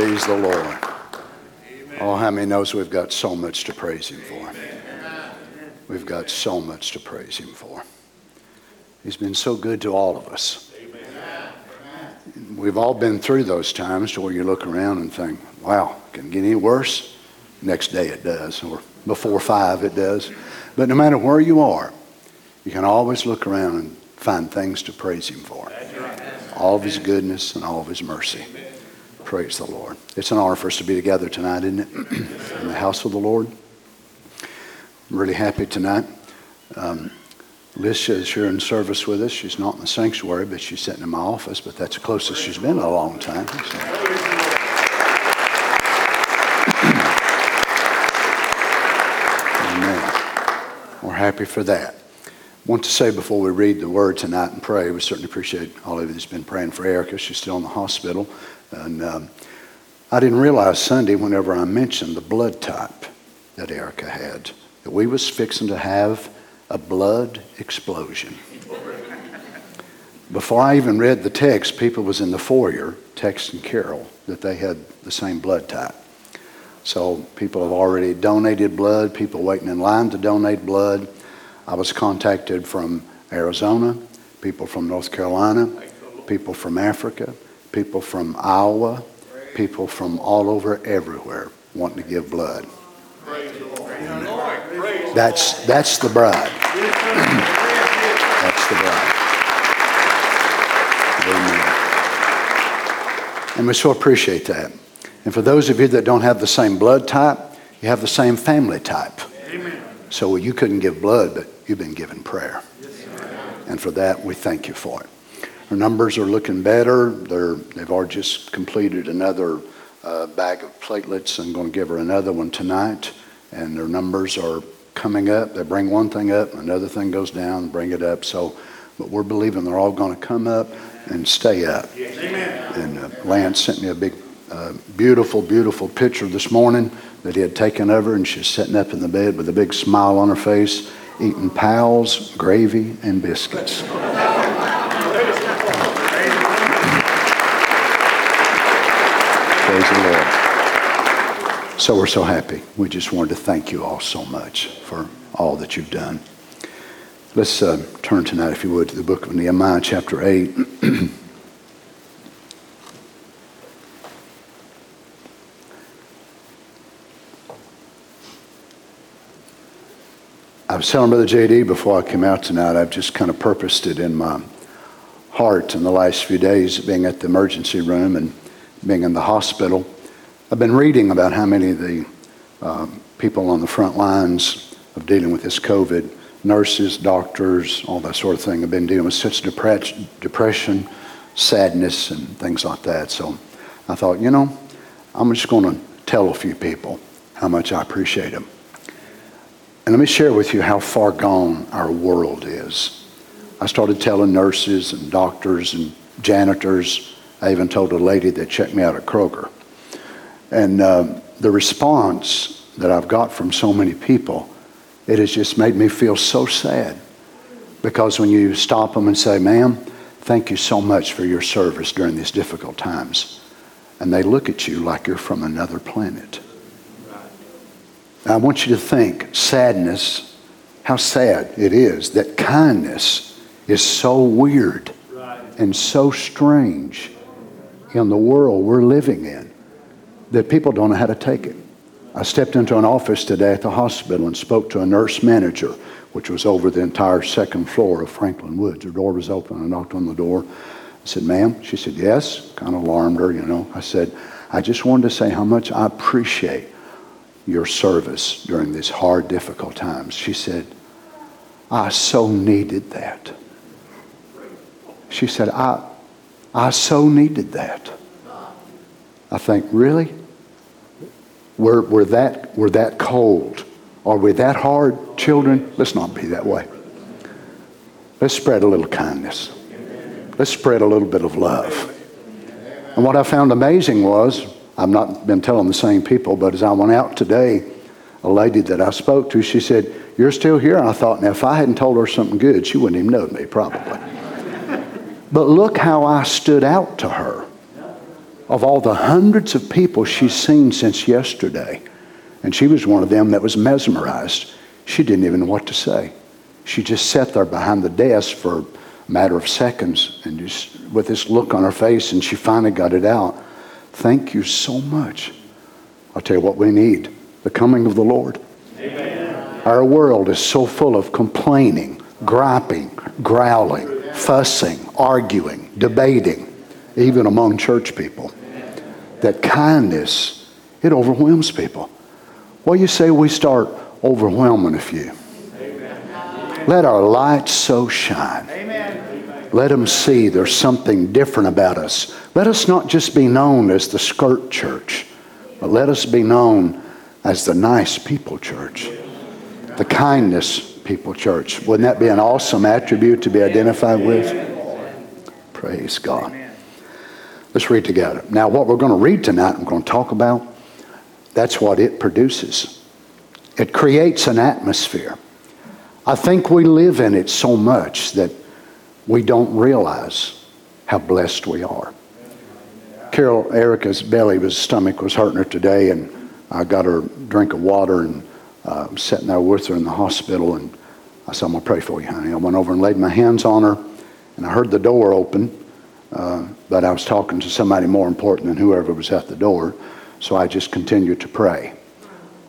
Praise the Lord. Oh, how many knows we've got so much to praise Him for? We've got so much to praise Him for. He's been so good to all of us. We've all been through those times where you look around and think, wow, can it get any worse? Next day it does, or before five it does. But no matter where you are, you can always look around and find things to praise Him for. All of His goodness and all of His mercy. Praise the Lord. It's an honor for us to be together tonight, isn't it? in the house of the Lord. I'm really happy tonight. Um, Lisha is here in service with us. She's not in the sanctuary, but she's sitting in my office, but that's the closest she's been in a long time. So. Amen. We're happy for that. Want to say before we read the word tonight and pray, we certainly appreciate all of you that's been praying for Erica. She's still in the hospital. And um, I didn't realize Sunday, whenever I mentioned the blood type that Erica had, that we was fixing to have a blood explosion. Before I even read the text, people was in the foyer texting Carol that they had the same blood type. So people have already donated blood, people waiting in line to donate blood. I was contacted from Arizona, people from North Carolina, people from Africa, people from Iowa, people from all over everywhere wanting to give blood. That's, that's the bride. that's the bride. Amen. And we so appreciate that. And for those of you that don't have the same blood type, you have the same family type. Amen. So you couldn't give blood, but you've been given prayer. and for that, we thank you for it. Our numbers are looking better. They're, they've already just completed another uh, bag of platelets I'm going to give her another one tonight. And their numbers are coming up. They bring one thing up, another thing goes down, bring it up. So, but we're believing they're all going to come up and stay up. Amen. And uh, Lance sent me a big, uh, beautiful, beautiful picture this morning that he had taken of her, and she's sitting up in the bed with a big smile on her face, eating pals, gravy, and biscuits. Praise the Lord. So we're so happy. We just wanted to thank you all so much for all that you've done. Let's uh, turn tonight, if you would, to the book of Nehemiah, chapter 8. I was telling Brother JD before I came out tonight, I've just kind of purposed it in my heart in the last few days, being at the emergency room and being in the hospital. I've been reading about how many of the um, people on the front lines of dealing with this COVID, nurses, doctors, all that sort of thing, have been dealing with such depression, sadness, and things like that. So I thought, you know, I'm just going to tell a few people how much I appreciate them. And let me share with you how far gone our world is. I started telling nurses and doctors and janitors I even told a lady that checked me out at Kroger. And uh, the response that I've got from so many people, it has just made me feel so sad. Because when you stop them and say, ma'am, thank you so much for your service during these difficult times, and they look at you like you're from another planet. I want you to think sadness, how sad it is that kindness is so weird and so strange in the world we're living in that people don't know how to take it. I stepped into an office today at the hospital and spoke to a nurse manager, which was over the entire second floor of Franklin Woods. Her door was open. I knocked on the door. I said, Ma'am? She said, Yes. Kind of alarmed her, you know. I said, I just wanted to say how much I appreciate your service during these hard, difficult times. She said, I so needed that. She said, I, I so needed that. I think, really? We're, we're, that, we're that cold. Are we that hard, children? Let's not be that way. Let's spread a little kindness. Let's spread a little bit of love. And what I found amazing was, I've not been telling the same people, but as I went out today, a lady that I spoke to, she said, You're still here? And I thought, now if I hadn't told her something good, she wouldn't even know me, probably. But look how I stood out to her. Of all the hundreds of people she's seen since yesterday. And she was one of them that was mesmerized. She didn't even know what to say. She just sat there behind the desk for a matter of seconds and just with this look on her face, and she finally got it out. Thank you so much. I'll tell you what we need the coming of the Lord. Amen. Our world is so full of complaining, griping, growling, fussing, arguing, debating, even among church people. That kindness, it overwhelms people. Well, you say we start overwhelming a few. Let our light so shine. Let them see there's something different about us. Let us not just be known as the skirt church, but let us be known as the nice people church, the kindness people church. Wouldn't that be an awesome attribute to be identified with? Praise God. Let's read together. Now, what we're going to read tonight, I'm going to talk about, that's what it produces. It creates an atmosphere. I think we live in it so much that we don't realize how blessed we are. Carol Erica's belly, was stomach was hurting her today, and I got her a drink of water and uh, sitting there with her in the hospital. And I said, I'm to pray for you, honey. I went over and laid my hands on her, and I heard the door open, uh, but I was talking to somebody more important than whoever was at the door, so I just continued to pray.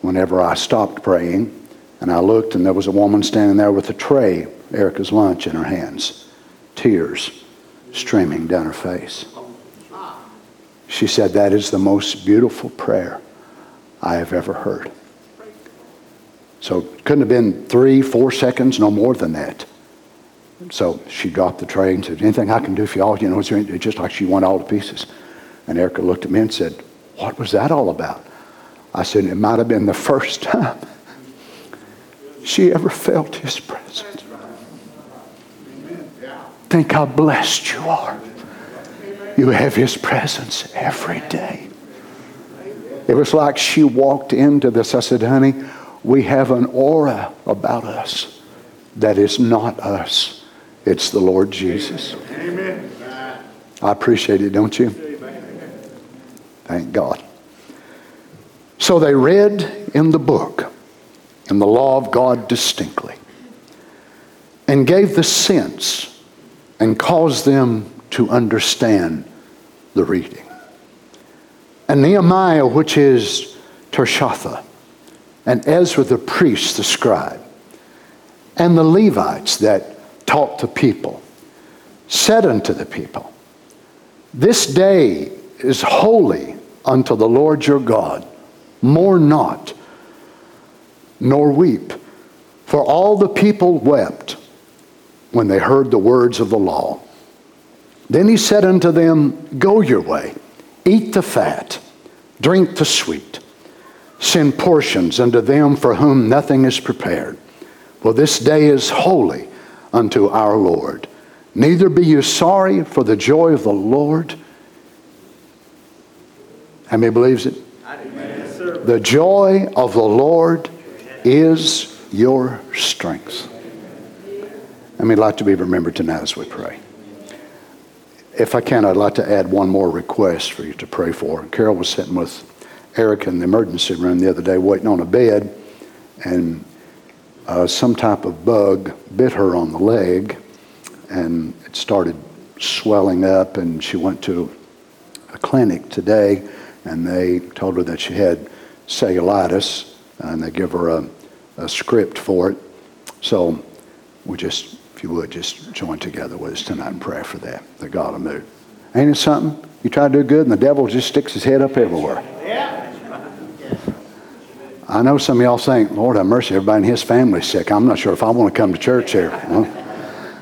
Whenever I stopped praying, and I looked, and there was a woman standing there with a tray, Erica's lunch, in her hands, tears streaming down her face. She said, That is the most beautiful prayer I have ever heard. So it couldn't have been three, four seconds, no more than that. So she dropped the tray and said, Anything I can do for y'all? You know, it's just like she went all to pieces. And Erica looked at me and said, What was that all about? I said, It might have been the first time she ever felt his presence. Think how blessed you are. You have his presence every day. It was like she walked into this. I said, honey, we have an aura about us that is not us. It's the Lord Jesus. Amen. I appreciate it, don't you? Thank God. So they read in the book, in the law of God distinctly, and gave the sense and caused them to understand the reading. And Nehemiah, which is Tirshatha, and Ezra the priest, the scribe, and the Levites that taught the people, said unto the people, This day is holy unto the Lord your God. Mourn not, nor weep. For all the people wept when they heard the words of the law. Then he said unto them, Go your way, eat the fat, drink the sweet, send portions unto them for whom nothing is prepared. For this day is holy unto our Lord. Neither be you sorry, for the joy of the Lord. How many believes it? the joy of the Lord is your strength. I mean, like to be remembered tonight as we pray. If I can, I'd like to add one more request for you to pray for. Carol was sitting with Eric in the emergency room the other day waiting on a bed, and uh, some type of bug bit her on the leg, and it started swelling up, and she went to a clinic today, and they told her that she had cellulitis, and they give her a, a script for it. So we just, if you would, just join together with us tonight and pray for that, that God will move. Ain't it something? You try to do good, and the devil just sticks his head up everywhere. I know some of y'all think, Lord have mercy, everybody in his family's sick. I'm not sure if I want to come to church here. Well,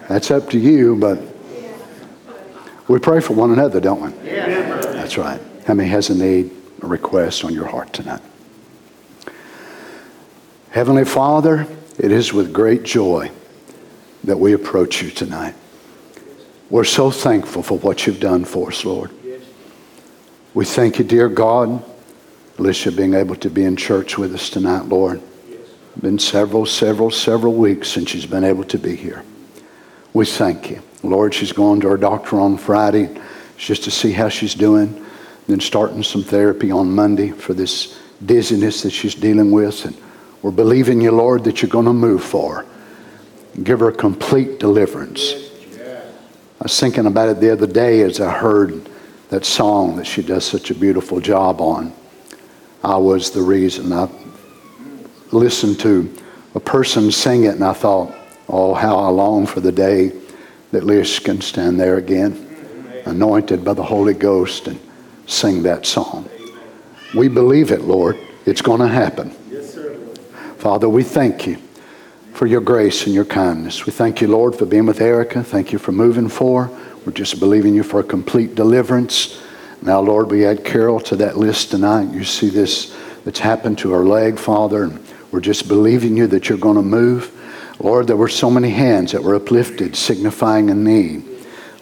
that's up to you, but we pray for one another, don't we? That's right. How many has a need, a request on your heart tonight? Heavenly Father, it is with great joy that we approach you tonight. We're so thankful for what you've done for us, Lord. We thank you, dear God, Alicia being able to be in church with us tonight, Lord. Been several, several, several weeks since she's been able to be here. We thank you. Lord, she's going to her doctor on Friday just to see how she's doing. then starting some therapy on Monday for this dizziness that she's dealing with. And we're believing you, Lord, that you're going to move for her. Give her complete deliverance. I was thinking about it the other day as I heard that song that she does such a beautiful job on. I was the reason. I listened to a person sing it and I thought, oh, how I long for the day that Lish can stand there again, anointed by the Holy Ghost, and sing that song. We believe it, Lord. It's going to happen. Father, we thank you for your grace and your kindness. We thank you, Lord, for being with Erica. Thank you for moving for. We're just believing you for a complete deliverance. Now, Lord, we add Carol to that list tonight. You see this that's happened to her leg, Father, and we're just believing you that you're going to move. Lord, there were so many hands that were uplifted, signifying a need.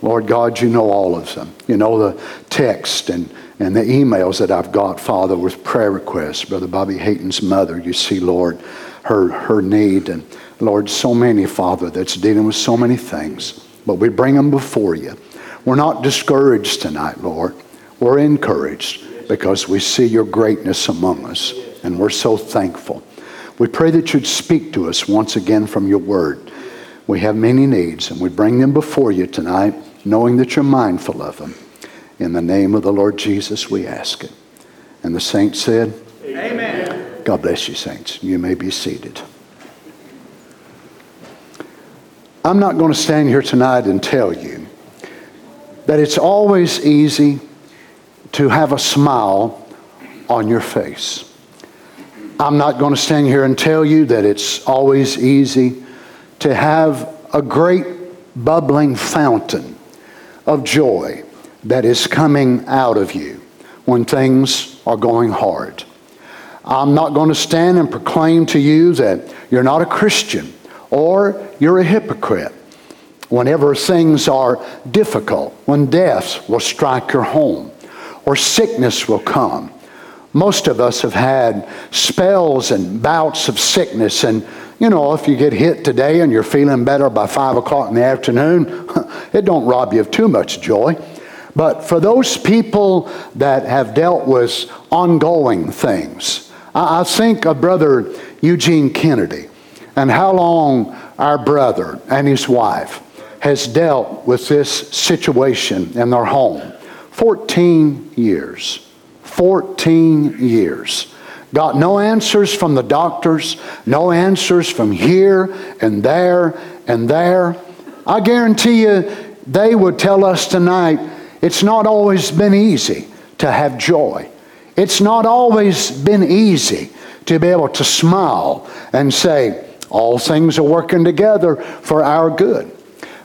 Lord God, you know all of them. You know the text and, and the emails that I've got, Father, with prayer requests. Brother Bobby Hayton's mother, you see, Lord, her, her need. And Lord, so many, Father, that's dealing with so many things. But we bring them before you. We're not discouraged tonight, Lord. We're encouraged because we see your greatness among us. And we're so thankful. We pray that you'd speak to us once again from your word. We have many needs, and we bring them before you tonight, knowing that you're mindful of them. In the name of the Lord Jesus, we ask it. And the saints said, Amen. God bless you, saints. You may be seated. I'm not going to stand here tonight and tell you that it's always easy to have a smile on your face. I'm not going to stand here and tell you that it's always easy to have a great bubbling fountain of joy that is coming out of you when things are going hard. I'm not going to stand and proclaim to you that you're not a Christian or you're a hypocrite whenever things are difficult, when death will strike your home or sickness will come most of us have had spells and bouts of sickness. And, you know, if you get hit today and you're feeling better by 5 o'clock in the afternoon, it don't rob you of too much joy. But for those people that have dealt with ongoing things, I think of Brother Eugene Kennedy and how long our brother and his wife has dealt with this situation in their home. 14 years. 14 years. Got no answers from the doctors, no answers from here and there and there. I guarantee you, they would tell us tonight it's not always been easy to have joy. It's not always been easy to be able to smile and say, all things are working together for our good.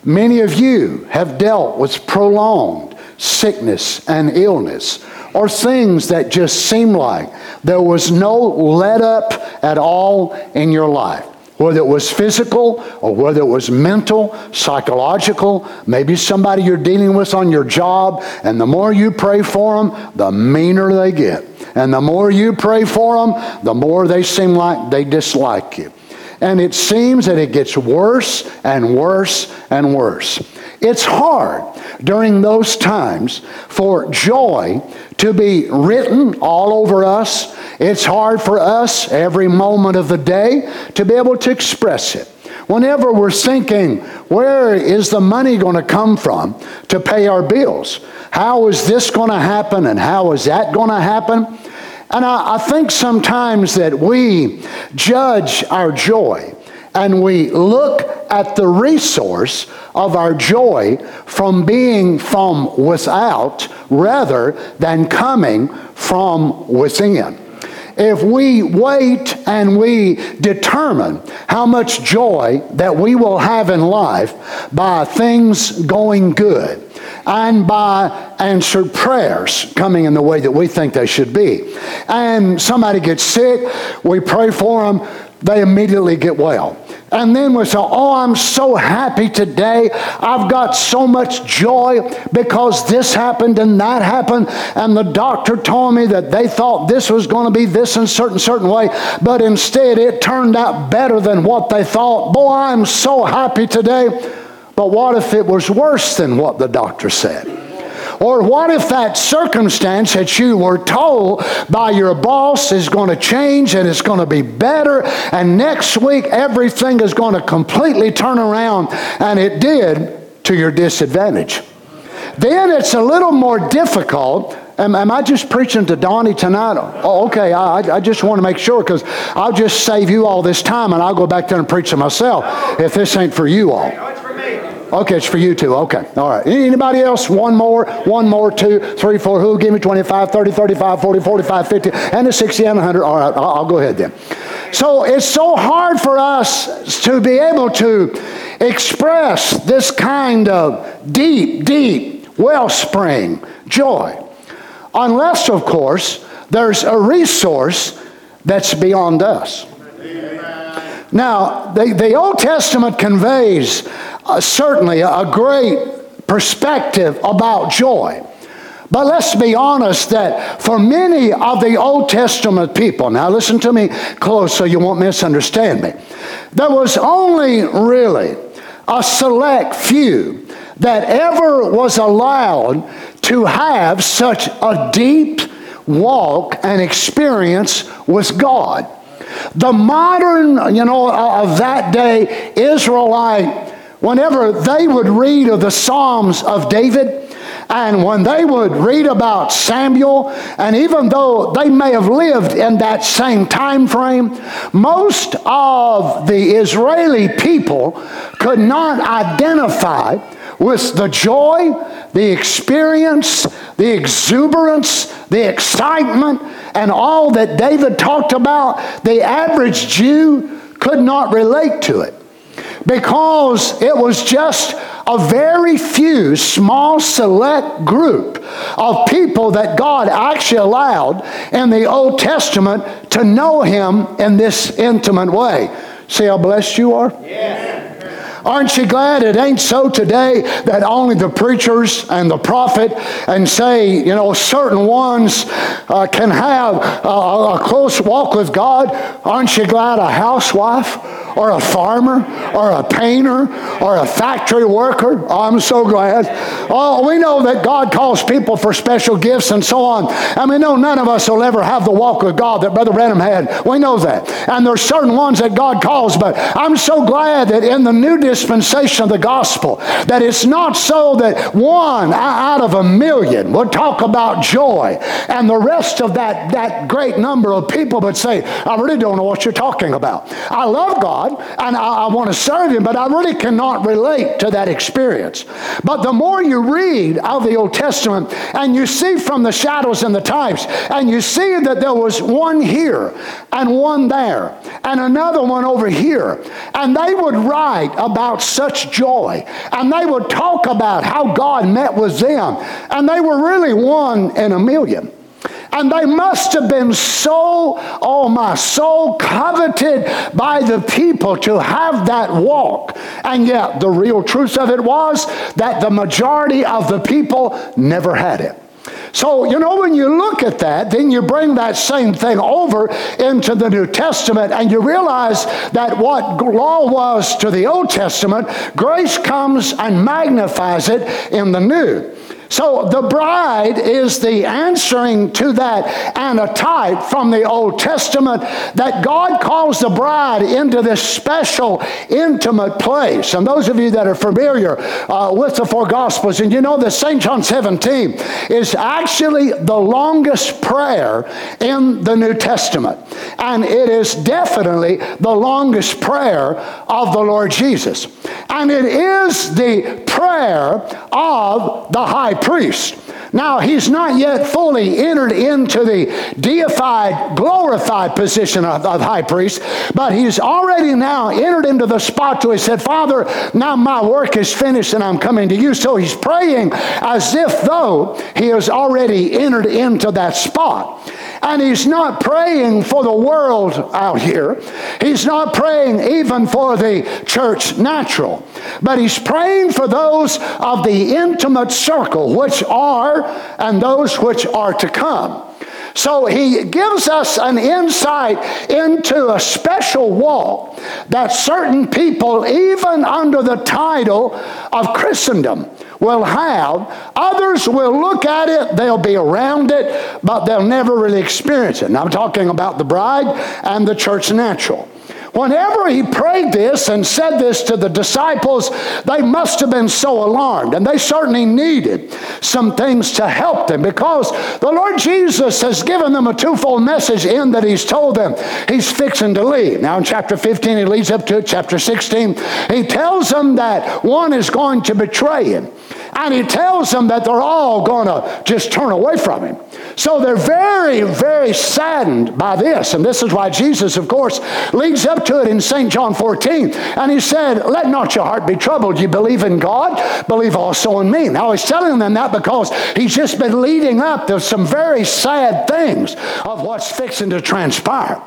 Many of you have dealt with prolonged sickness and illness or things that just seem like there was no let up at all in your life. Whether it was physical or whether it was mental, psychological, maybe somebody you're dealing with on your job, and the more you pray for them, the meaner they get. And the more you pray for them, the more they seem like they dislike you. And it seems that it gets worse and worse and worse. It's hard during those times for joy to be written all over us. It's hard for us every moment of the day to be able to express it. Whenever we're thinking, where is the money going to come from to pay our bills? How is this going to happen and how is that going to happen? And I, I think sometimes that we judge our joy and we look at the resource of our joy from being from without rather than coming from within. If we wait and we determine how much joy that we will have in life by things going good and by answered prayers coming in the way that we think they should be, and somebody gets sick, we pray for them, they immediately get well. And then we say, Oh, I'm so happy today. I've got so much joy because this happened and that happened. And the doctor told me that they thought this was going to be this in certain certain way, but instead it turned out better than what they thought. Boy, I'm so happy today. But what if it was worse than what the doctor said? Or what if that circumstance that you were told by your boss is going to change and it's going to be better, and next week everything is going to completely turn around, and it did to your disadvantage? Then it's a little more difficult Am, am, I just preaching to Donnie tonight? Oh, okay. I, I just want to make sure because I'll just save you all this time and I'll go back there and preach to myself if this ain't for you all. Okay, it's for you too. Okay. All right. Anybody else? One more, one more, two, three, four. Who? Give me 25, 30, 35, 40, 45, 50, and a 60 and 100. All right. I'll, I'll go ahead then. So it's so hard for us to be able to express this kind of deep, deep wellspring joy. Unless, of course, there's a resource that's beyond us. Now, the, the Old Testament conveys uh, certainly a great perspective about joy. But let's be honest that for many of the Old Testament people, now listen to me close so you won't misunderstand me, there was only really a select few that ever was allowed to have such a deep walk and experience with God. The modern, you know, of that day Israelite, whenever they would read of the Psalms of David, and when they would read about Samuel, and even though they may have lived in that same time frame, most of the Israeli people could not identify with the joy, the experience, the exuberance, the excitement, and all that David talked about, the average Jew could not relate to it because it was just a very few small select group of people that God actually allowed in the Old Testament to know Him in this intimate way. See how blessed you are? Yeah. Aren't you glad it ain't so today that only the preachers and the prophet and say, you know, certain ones uh, can have a close walk with God? Aren't you glad a housewife or a farmer or a painter or a factory worker? I'm so glad. Oh, we know that God calls people for special gifts and so on. And we know none of us will ever have the walk with God that Brother Branham had. We know that. And there's certain ones that God calls, but I'm so glad that in the new dispensation of the gospel that it's not so that one out of a million would talk about joy and the rest of that, that great number of people would say, I really don't know what you're talking about. I love God and I, I want to serve Him, but I really cannot relate to that experience. But the more you read of the Old Testament and you see from the shadows and the types, and you see that there was one here and one there and another one over here, and they would write about about such joy. And they would talk about how God met with them. And they were really one in a million. And they must have been so, oh my, so coveted by the people to have that walk. And yet, the real truth of it was that the majority of the people never had it. So, you know, when you look at that, then you bring that same thing over into the New Testament and you realize that what law was to the Old Testament, grace comes and magnifies it in the New. So the bride is the answering to that and a type from the Old Testament that God calls the bride into this special, intimate place. And those of you that are familiar uh, with the four Gospels, and you know that St. John 17 is actually the longest prayer in the New Testament. And it is definitely the longest prayer of the Lord Jesus. And it is the prayer of the high priest. Now, he's not yet fully entered into the deified, glorified position of, of, high priest, but he's already now entered into the spot where he said, Father, now my work is finished and I'm coming to you. So he's praying as if though he has already entered into that spot. And he's not praying for the world out here. He's not praying even for the church natural. But he's praying for those of the intimate circle, which are and those which are to come. So he gives us an insight into a special walk that certain people, even under the title of Christendom, will have. Others will look at it, they'll be around it, but they'll never really experience it. And I'm talking about the bride and the church natural. Whenever he prayed this and said this to the disciples, they must have been so alarmed. And they certainly needed some things to help them because the Lord Jesus has given them a twofold message in that he's told them he's fixing to leave. Now, in chapter 15, he leads up to it. Chapter 16, he tells them that one is going to betray him. And he tells them that they're all going to just turn away from him. So they're very, very saddened by this. And this is why Jesus, of course, leads up to it in St. John 14. And he said, Let not your heart be troubled. You believe in God, believe also in me. Now he's telling them that because he's just been leading up to some very sad things of what's fixing to transpire.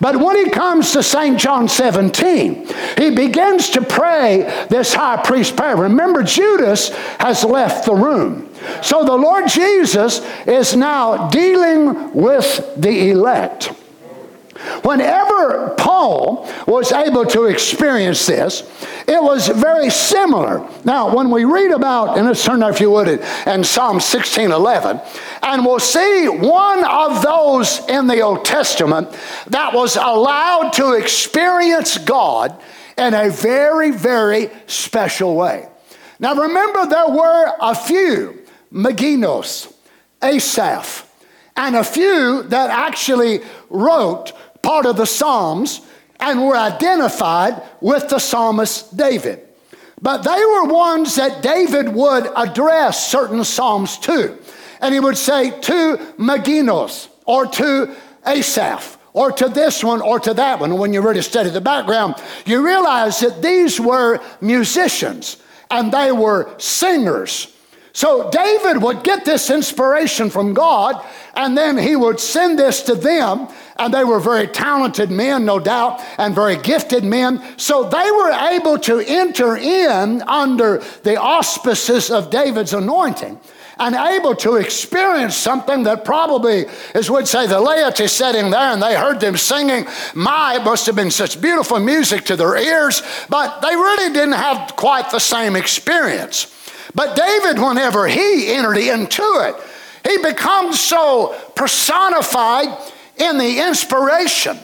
But when he comes to St. John 17, he begins to pray this high priest prayer. Remember, Judas has left the room. So the Lord Jesus is now dealing with the elect. Whenever Paul was able to experience this, it was very similar. Now, when we read about, and let's turn if you would, in Psalm 16 11, and we'll see one of those in the Old Testament that was allowed to experience God in a very, very special way. Now, remember, there were a few Neginoth, Asaph, and a few that actually wrote part of the Psalms and were identified with the psalmist David. But they were ones that David would address certain Psalms to. And he would say to Neginoth or to Asaph or to this one or to that one. When you really study the background, you realize that these were musicians and they were singers so David would get this inspiration from God, and then he would send this to them. And they were very talented men, no doubt, and very gifted men. So they were able to enter in under the auspices of David's anointing and able to experience something that probably, as would say, the laity sitting there and they heard them singing. My, it must have been such beautiful music to their ears, but they really didn't have quite the same experience. But David, whenever he entered into it, he becomes so personified in the inspiration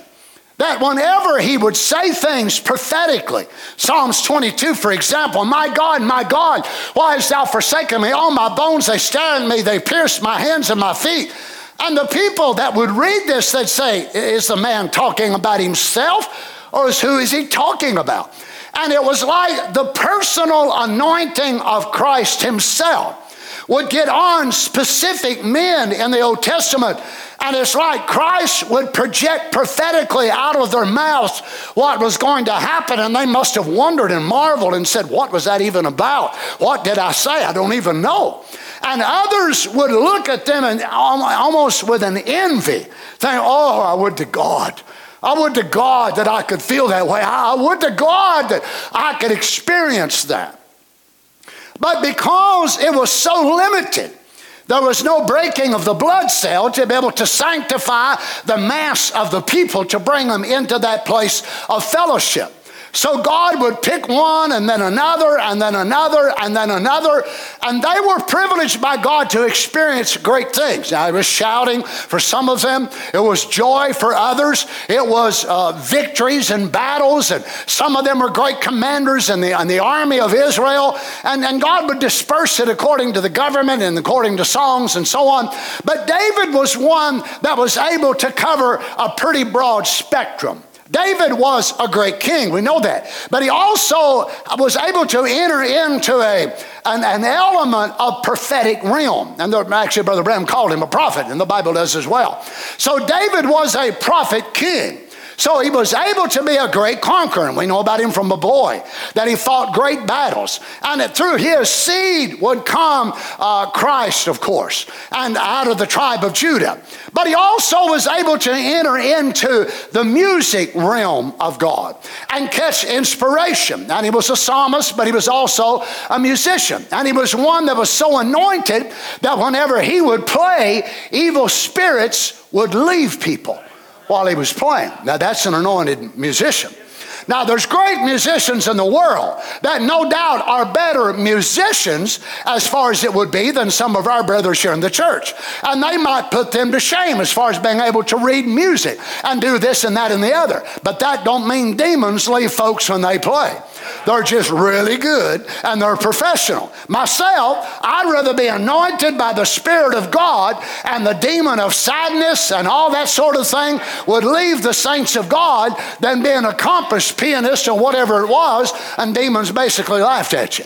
that whenever he would say things prophetically, Psalms 22, for example, My God, my God, why hast thou forsaken me? All my bones, they stare at me, they pierce my hands and my feet. And the people that would read this, they'd say, Is the man talking about himself? Or is who is he talking about? And it was like the personal anointing of Christ Himself would get on specific men in the Old Testament. And it's like Christ would project prophetically out of their mouths what was going to happen. And they must have wondered and marveled and said, What was that even about? What did I say? I don't even know. And others would look at them and almost with an envy, think, Oh, I would to God I would to God that I could feel that way. I would to God that I could experience that. But because it was so limited, there was no breaking of the blood cell to be able to sanctify the mass of the people to bring them into that place of fellowship. So God would pick one and then another and then another and then another. And they were privileged by God to experience great things. Now, it was shouting for some of them, it was joy for others, it was uh, victories and battles. And some of them were great commanders in the, in the army of Israel. And, and God would disperse it according to the government and according to songs and so on. But David was one that was able to cover a pretty broad spectrum. David was a great king, we know that. But he also was able to enter into a, an, an element of prophetic realm. And actually, Brother Branham called him a prophet, and the Bible does as well. So David was a prophet king. So he was able to be a great conqueror. We know about him from a boy, that he fought great battles. And that through his seed would come uh, Christ, of course, and out of the tribe of Judah. But he also was able to enter into the music realm of God and catch inspiration. And he was a psalmist, but he was also a musician. And he was one that was so anointed that whenever he would play, evil spirits would leave people while he was playing. Now, that's an anointed musician. Now, there's great musicians in the world that no doubt are better musicians as far as it would be than some of our brothers here in the church. And they might put them to shame as far as being able to read music and do this and that and the other. But that don't mean demons leave folks when they play. They're just really good and they're professional. Myself, I'd rather be anointed by the Spirit of God and the demon of sadness and all that sort of thing would leave the saints of God than be an accomplished pianist or whatever it was and demons basically laughed at you.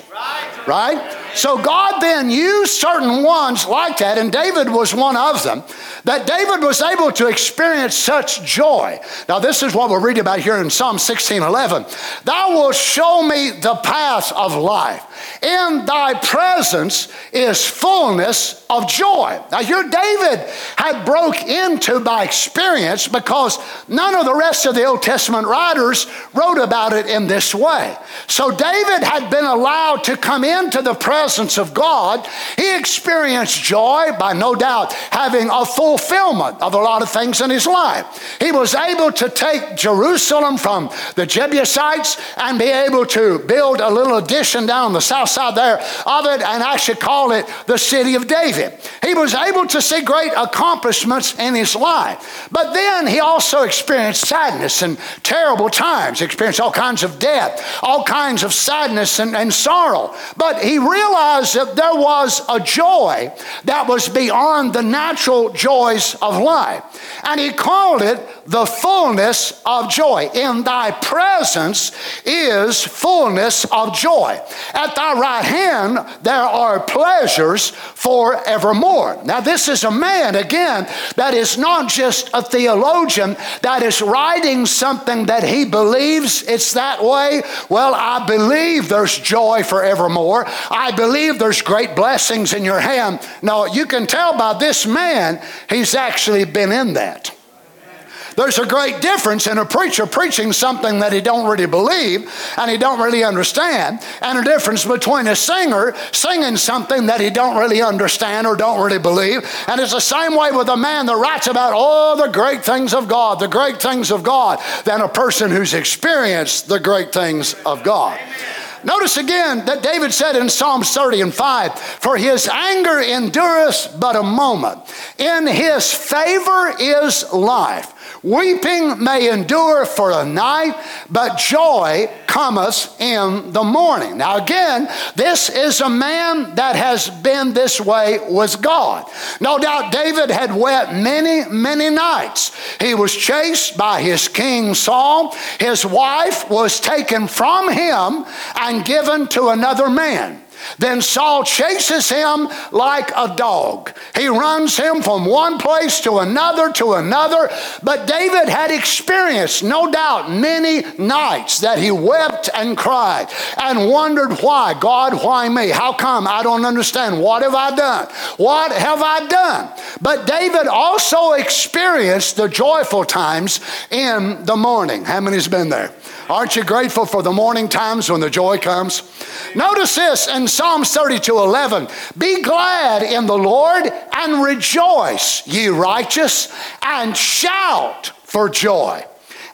Right? So God then used certain ones like that, and David was one of them, that David was able to experience such joy. Now, this is what we're reading about here in Psalm 16 11. Thou wilt show me the path of life. In thy presence is fullness of joy. Now, here David had broke into by experience because none of the rest of the Old Testament writers wrote about it in this way. So David had been allowed to come into the presence of God. He experienced joy by no doubt having a fulfillment of a lot of things in his life. He was able to take Jerusalem from the Jebusites and be able to build a little addition down the south side there of it and actually call it the city of David. He was able to see great accomplishments in his life. But then he also experienced sadness and terrible times, experienced all kinds of death, all kinds of sadness and, and sorrow. But he realized that there was a joy that was beyond the natural joys of life. And he called it the fullness of joy. In thy presence is fullness of joy. At thy right hand there are pleasures forevermore. Now, this is a man, again, that is not just a theologian, that is writing something that he believes it's that way. Well, I believe there's joy forevermore. I believe there's great blessings in your hand. No, you can tell by this man, he's actually been in that. There's a great difference in a preacher preaching something that he don't really believe and he don't really understand, and a difference between a singer singing something that he don't really understand or don't really believe. And it's the same way with a man that writes about all the great things of God, the great things of God, than a person who's experienced the great things of God. Notice again that David said in Psalms 30 and 5 For his anger endureth but a moment, in his favor is life. Weeping may endure for a night, but joy cometh in the morning. Now, again, this is a man that has been this way with God. No doubt David had wept many, many nights. He was chased by his king Saul. His wife was taken from him and given to another man. Then Saul chases him like a dog. He runs him from one place to another to another. But David had experienced, no doubt, many nights that he wept and cried and wondered why. God, why me? How come? I don't understand. What have I done? What have I done? But David also experienced the joyful times in the morning. How many's been there? Aren't you grateful for the morning times when the joy comes? Notice this in Psalms 32 11. Be glad in the Lord and rejoice, ye righteous, and shout for joy.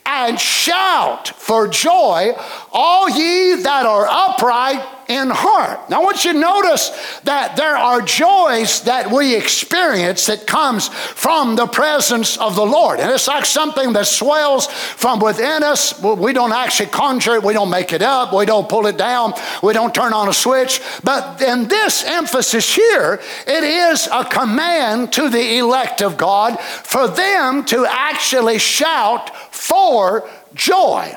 And shout for joy, all ye that are upright in heart. Now, I want you to notice that there are joys that we experience that comes from the presence of the Lord. And it's like something that swells from within us. We don't actually conjure it, we don't make it up, we don't pull it down, we don't turn on a switch. But in this emphasis here, it is a command to the elect of God for them to actually shout for joy.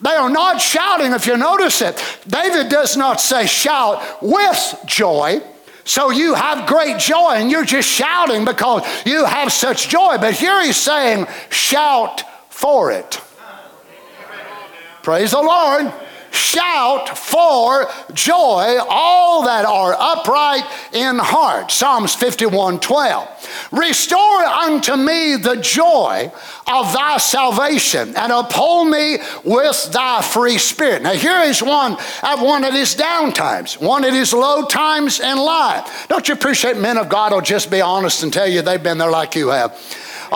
They are not shouting, if you notice it. David does not say shout with joy. So you have great joy and you're just shouting because you have such joy. But here he's saying, shout for it. Praise the Lord shout for joy, all that are upright in heart. Psalms 51 12. Restore unto me the joy of thy salvation and uphold me with thy free spirit. Now, here is one at one of his down times, one of his low times in life. Don't you appreciate men of God will just be honest and tell you they've been there like you have?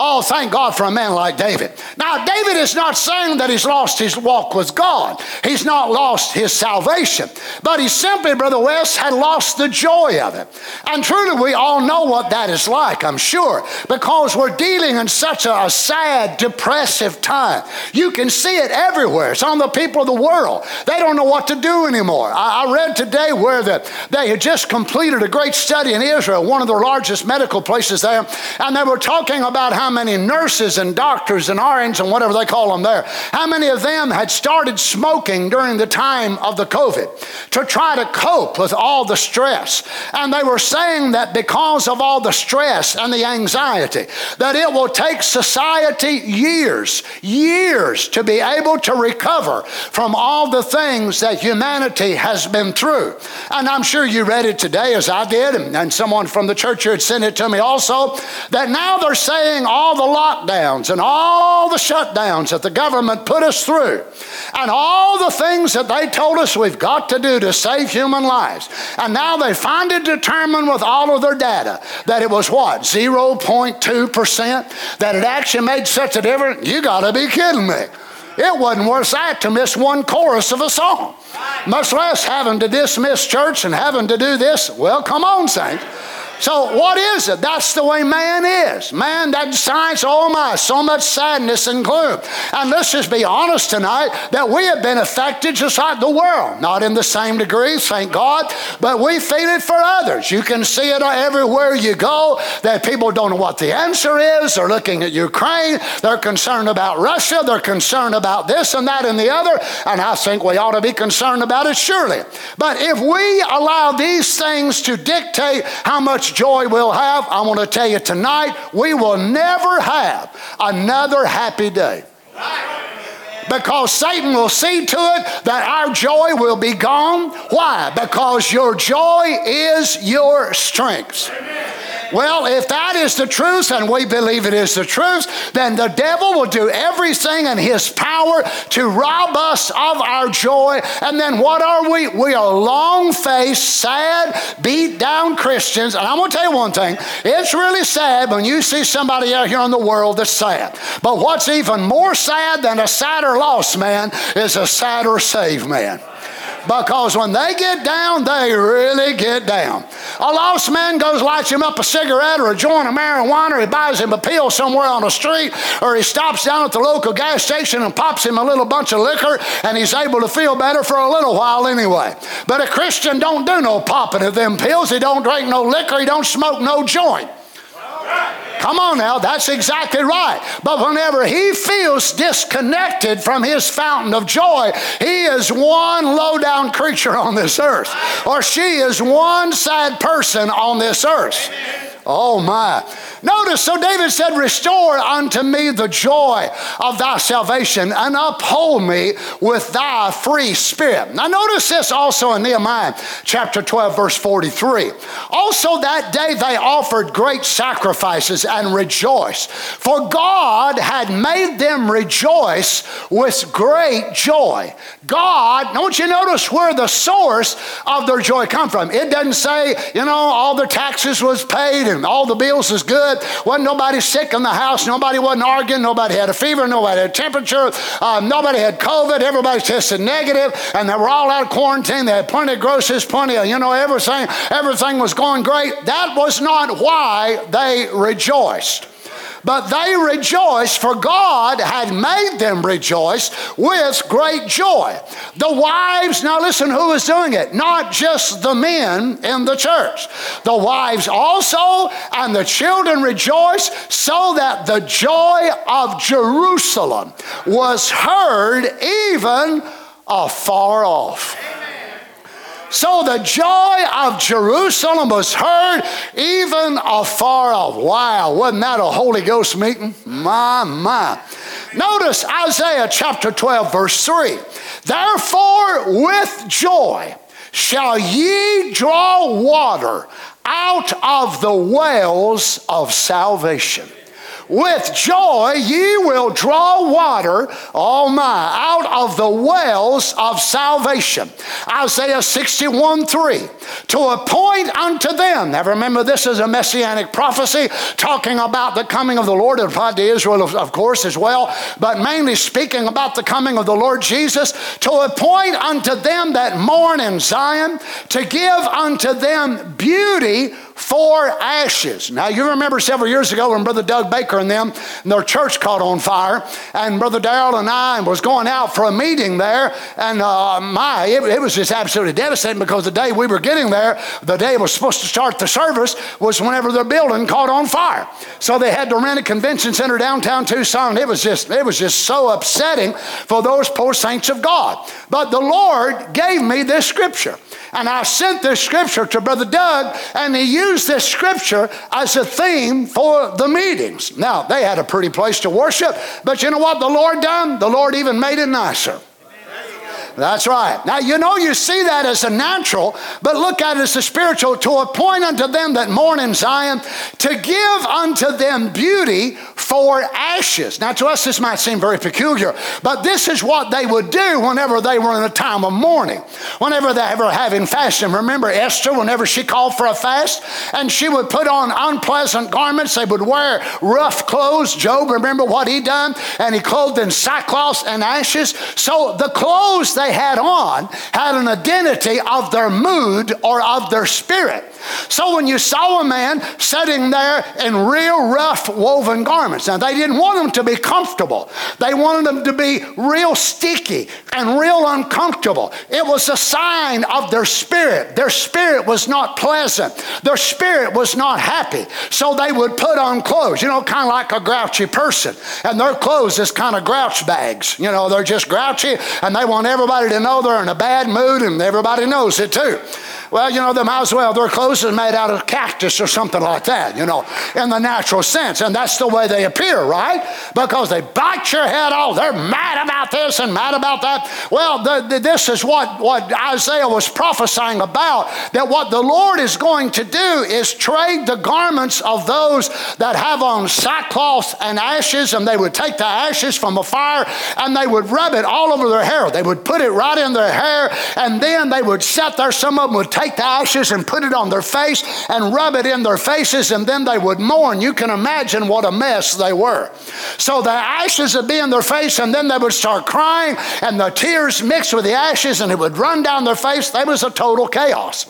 Oh, thank God for a man like David. Now, David is not saying that he's lost his walk with God, he's not lost his salvation, but he simply, Brother West, had lost the joy of it. And truly, we all know what that is like, I'm sure, because we're dealing in such a, sad, depressive time. You can see it everywhere. It's on the people of the world. They don't know what to do anymore. I, I read today where the, they had just completed a great study in Israel, one of the largest medical places there, and they were talking about how many nurses and doctors and RNs and whatever they call them there, how many of them had started smoking during the time of the COVID to try to cope with all the stress. And they were saying that because of all the stress and the anxiety, that it will take society years, years to be able to recover from all the things that humanity has been through. And I'm sure you read it today as I did, and, and someone from the church here had sent it to me also, that now they're saying all the lockdowns and all the shutdowns that the government put us through, and all the things that they told us we've got to do to save human lives. And now they finally determined with all of their data that it was what, 0.2%? That it actually made such a difference? You got to be kidding me. It wasn't worth that to miss one chorus of a song, much less having to dismiss church and having to do this. Well, come on, saints. So, what is it? That's the way man is. Man, that science, oh my, so much sadness and gloom. And let's just be honest tonight that we have been affected just like the world. Not in the same degree, thank God, but we feel it for others. You can see it everywhere you go that people don't know what the answer is. They're looking at Ukraine, they're concerned about Russia, they're concerned about this and that and the other, and I think we ought to be concerned about it, surely. But if we allow these things to dictate how much joy we'll have, I want to tell you tonight, we will never have another happy day. Because Satan will see to it that our joy will be gone. Why? Because your joy is your strength. Well, if that is the truth, and we believe it is the truth, then the devil will do everything in his power to rob us of our joy. And then what are we? We are long faced, sad, beat down Christians. And I'm going to tell you one thing it's really sad when you see somebody out here in the world that's sad. But what's even more sad than a sadder lost man is a sadder saved man. Because when they get down, they really get down. A lost man goes, lights him up a cigarette or a joint of marijuana, or he buys him a pill somewhere on the street, or he stops down at the local gas station and pops him a little bunch of liquor, and he's able to feel better for a little while anyway. But a Christian don't do no popping of them pills. He don't drink no liquor. He don't smoke no joint. Come on now, that's exactly right. But whenever he feels disconnected from his fountain of joy, he is one low down creature on this earth, or she is one sad person on this earth. Oh my. Notice, so David said, Restore unto me the joy of thy salvation and uphold me with thy free spirit. Now, notice this also in Nehemiah chapter 12, verse 43. Also, that day they offered great sacrifices and rejoiced, for God had made them rejoice with great joy. God, don't you notice where the source of their joy come from? It doesn't say, you know, all the taxes was paid and all the bills is good. Wasn't nobody sick in the house. Nobody wasn't arguing. Nobody had a fever. Nobody had a temperature. Uh, nobody had COVID. Everybody tested negative, and they were all out of quarantine. They had plenty of groceries, plenty of, you know, everything. Everything was going great. That was not why they rejoiced. But they rejoiced, for God had made them rejoice with great joy. The wives, now listen, who was doing it? Not just the men in the church. The wives also and the children rejoiced, so that the joy of Jerusalem was heard even afar off. So the joy of Jerusalem was heard even afar off. Wow, wasn't that a Holy Ghost meeting? My, my. Notice Isaiah chapter 12, verse 3. Therefore, with joy shall ye draw water out of the wells of salvation. With joy ye will draw water, oh my, out of the wells of salvation. Isaiah 61 3. To appoint unto them, now remember this is a messianic prophecy talking about the coming of the Lord. It applied to Israel, of course, as well, but mainly speaking about the coming of the Lord Jesus. To appoint unto them that mourn in Zion, to give unto them beauty for ashes. Now, you remember several years ago when Brother Doug Baker and them, and their church caught on fire, and Brother Darrell and I was going out for a meeting there, and uh, my, it, it, was just absolutely devastating because the day we were getting there, the day was supposed to start the service, was whenever their building caught on fire. So they had to rent a convention center downtown Tucson. It was just, it was just so upsetting for those poor saints of God. But the Lord gave me this scripture. And I sent this scripture to Brother Doug, and he used this scripture as a theme for the meetings. Now, they had a pretty place to worship, but you know what the Lord done? The Lord even made it nicer. That's right. Now, you know, you see that as a natural, but look at it as a spiritual to appoint unto them that mourn in Zion, to give unto them beauty for ashes. Now, to us, this might seem very peculiar, but this is what they would do whenever they were in a time of mourning. Whenever they were having fasting. Remember Esther, whenever she called for a fast, and she would put on unpleasant garments, they would wear rough clothes. Job, remember what he done? And he clothed in sackcloth and ashes. So the clothes they had on had an identity of their mood or of their spirit. So when you saw a man sitting there in real rough woven garments, now they didn't want them to be comfortable. They wanted them to be real sticky and real uncomfortable. It was a sign of their spirit. Their spirit was not pleasant. Their spirit was not happy. So they would put on clothes, you know, kind of like a grouchy person. And their clothes is kind of grouch bags. You know, they're just grouchy and they want everybody to know they're in a bad mood and everybody knows it too. Well, you know, they might as well, their clothes are made out of cactus or something like that, you know, in the natural sense. And that's the way they appear, right? Because they bite your head off. They're mad about this and mad about that. Well, the, the, this is what, what Isaiah was prophesying about that what the Lord is going to do is trade the garments of those that have on sackcloth and ashes, and they would take the ashes from a fire and they would rub it all over their hair. They would put it right in their hair, and then they would sit there. Some of them would take the ashes and put it on their face and rub it in their faces, and then they would mourn. You can imagine what a mess they were. So the ashes would be in their face, and then they would start crying, and the tears mixed with the ashes, and it would run down their face. There was a total chaos.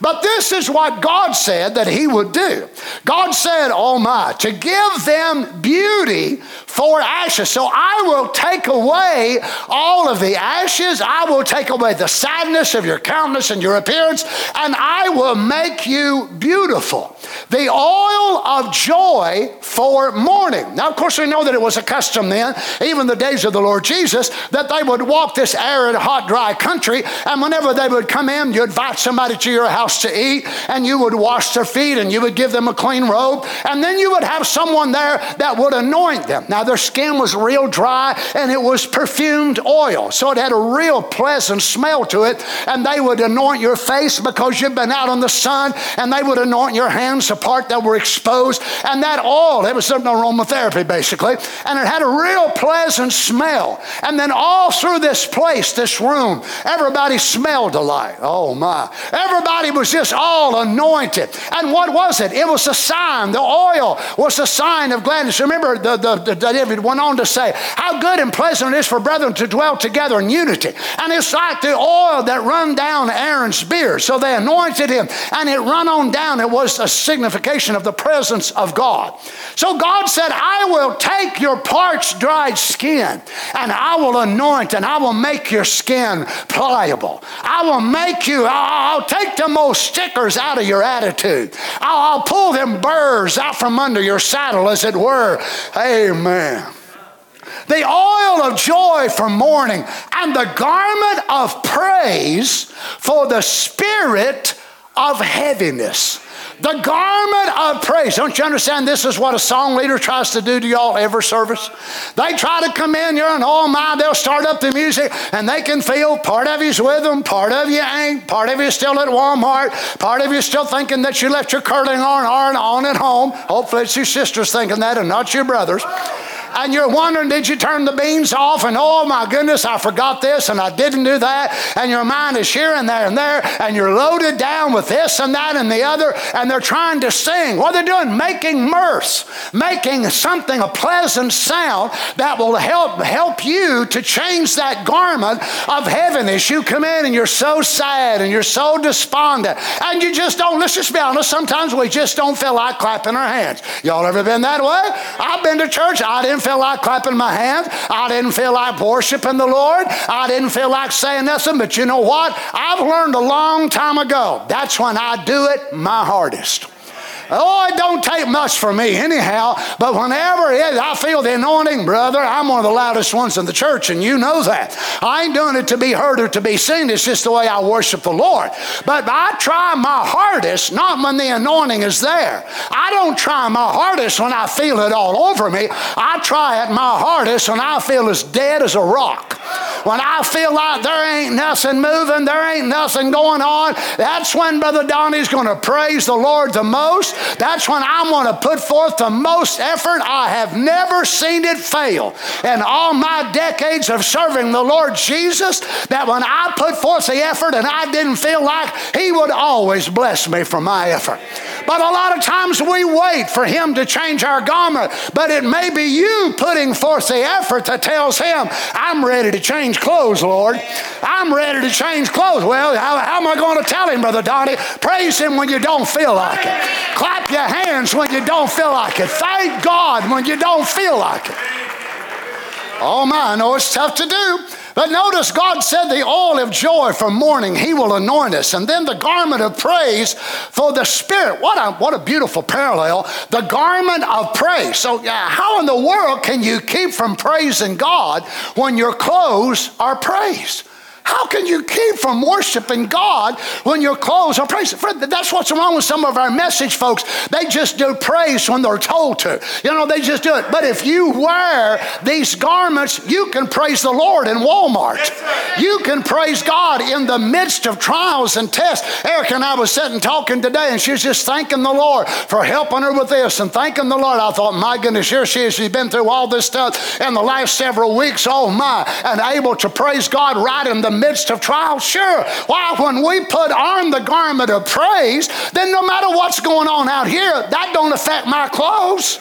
But this is what God said that He would do. God said, Oh my, to give them beauty for ashes. So I will take away all of the ashes, I will take away the sadness of your countenance and your appearance, and I will make you beautiful. The oil of joy for mourning. Now, of course, we know that it was a custom then, even the days of the Lord Jesus, that they would walk this arid, hot, dry country, and whenever they would come in, you invite somebody to your house to eat, and you would wash their feet, and you would give them a clean robe, and then you would have someone there that would anoint them. Now, their skin was real dry, and it was perfumed oil, so it had a real pleasant smell to it, and they would anoint your face because you've been out in the sun, and they would anoint your hands, the part that were exposed, and that all, it was an aromatherapy basically, and it had a real pleasant smell. And then all through this place, this room, everybody smelled alike. Oh my. Everybody was just all anointed. And what was it? It was a sign. The oil was a sign of gladness. Remember, the, the, the, David went on to say, How good and pleasant it is for brethren to dwell together in unity. And it's like the oil that run down Aaron's beard. So they anointed him, and it run on down. It was a signification of the presence of God. So God said, I will take your parched, dried skin, and I will anoint, and I will make your skin pliable. I will make you, I'll, take the most stickers out of your attitude. I'll pull them burrs out from under your saddle, as it were. Amen the oil of joy for mourning, and the garment of praise for the spirit of heaviness. The garment of praise. Don't you understand this is what a song leader tries to do to y'all every service? They try to come in here and oh my, they'll start up the music and they can feel part of you's with them, part of you ain't, part of you still at Walmart, part of you still thinking that you left your curling iron on at home. Hopefully it's your sisters thinking that and not your brothers and you're wondering, did you turn the beans off? And oh my goodness, I forgot this and I didn't do that. And your mind is here and there and there, and you're loaded down with this and that and the other, and they're trying to sing. What they're doing, making mirth, making something, a pleasant sound that will help help you to change that garment of heaviness. You come in and you're so sad and you're so despondent, and you just don't, let's just be honest, sometimes we just don't feel like clapping our hands. Y'all ever been that way? I've been to church, I didn't feel like clapping my hands. I didn't feel like worshiping the Lord. I didn't feel like saying nothing. But you know what? I've learned a long time ago. That's when I do it my hardest. Oh, it don't take much for me anyhow, but whenever it, I feel the anointing, brother, I'm one of the loudest ones in the church, and you know that. I ain't doing it to be heard or to be seen, it's just the way I worship the Lord. But I try my hardest, not when the anointing is there. I don't try my hardest when I feel it all over me. I try it my hardest when I feel as dead as a rock. When I feel like there ain't nothing moving, there ain't nothing going on, that's when Brother Donnie's going to praise the Lord the most that's when I'm going to put forth the most effort. I have never seen it fail in all my decades of serving the Lord Jesus. That when I put forth the effort and I didn't feel like He would always bless me for my effort. But a lot of times we wait for Him to change our garment, but it may be you putting forth the effort that tells Him, I'm ready to change clothes, Lord. I'm ready to change clothes. Well, how, how am I going to tell Him, Brother Donnie? Praise Him when you don't feel like it. Clap your hands when you don't feel like it. Thank God when you don't feel like it. Oh my, I know it's tough to do. But notice God said the oil of joy for mourning, He will anoint us. And then the garment of praise for the Spirit. What a, what a beautiful parallel. The garment of praise. So, how in the world can you keep from praising God when your clothes are praise? How can you keep from worshiping God when your clothes are praise? Friend, That's what's wrong with some of our message folks. They just do praise when they're told to. You know, they just do it. But if you wear these garments, you can praise the Lord in Walmart. You can praise God in the midst of trials and tests. Erica and I was sitting talking today, and she was just thanking the Lord for helping her with this and thanking the Lord. I thought, my goodness, here she is. She's been through all this stuff in the last several weeks. Oh my, and able to praise God right in the midst of trials? Sure. Why, when we put on the garment of praise, then no matter what's going on out here, that don't affect my clothes.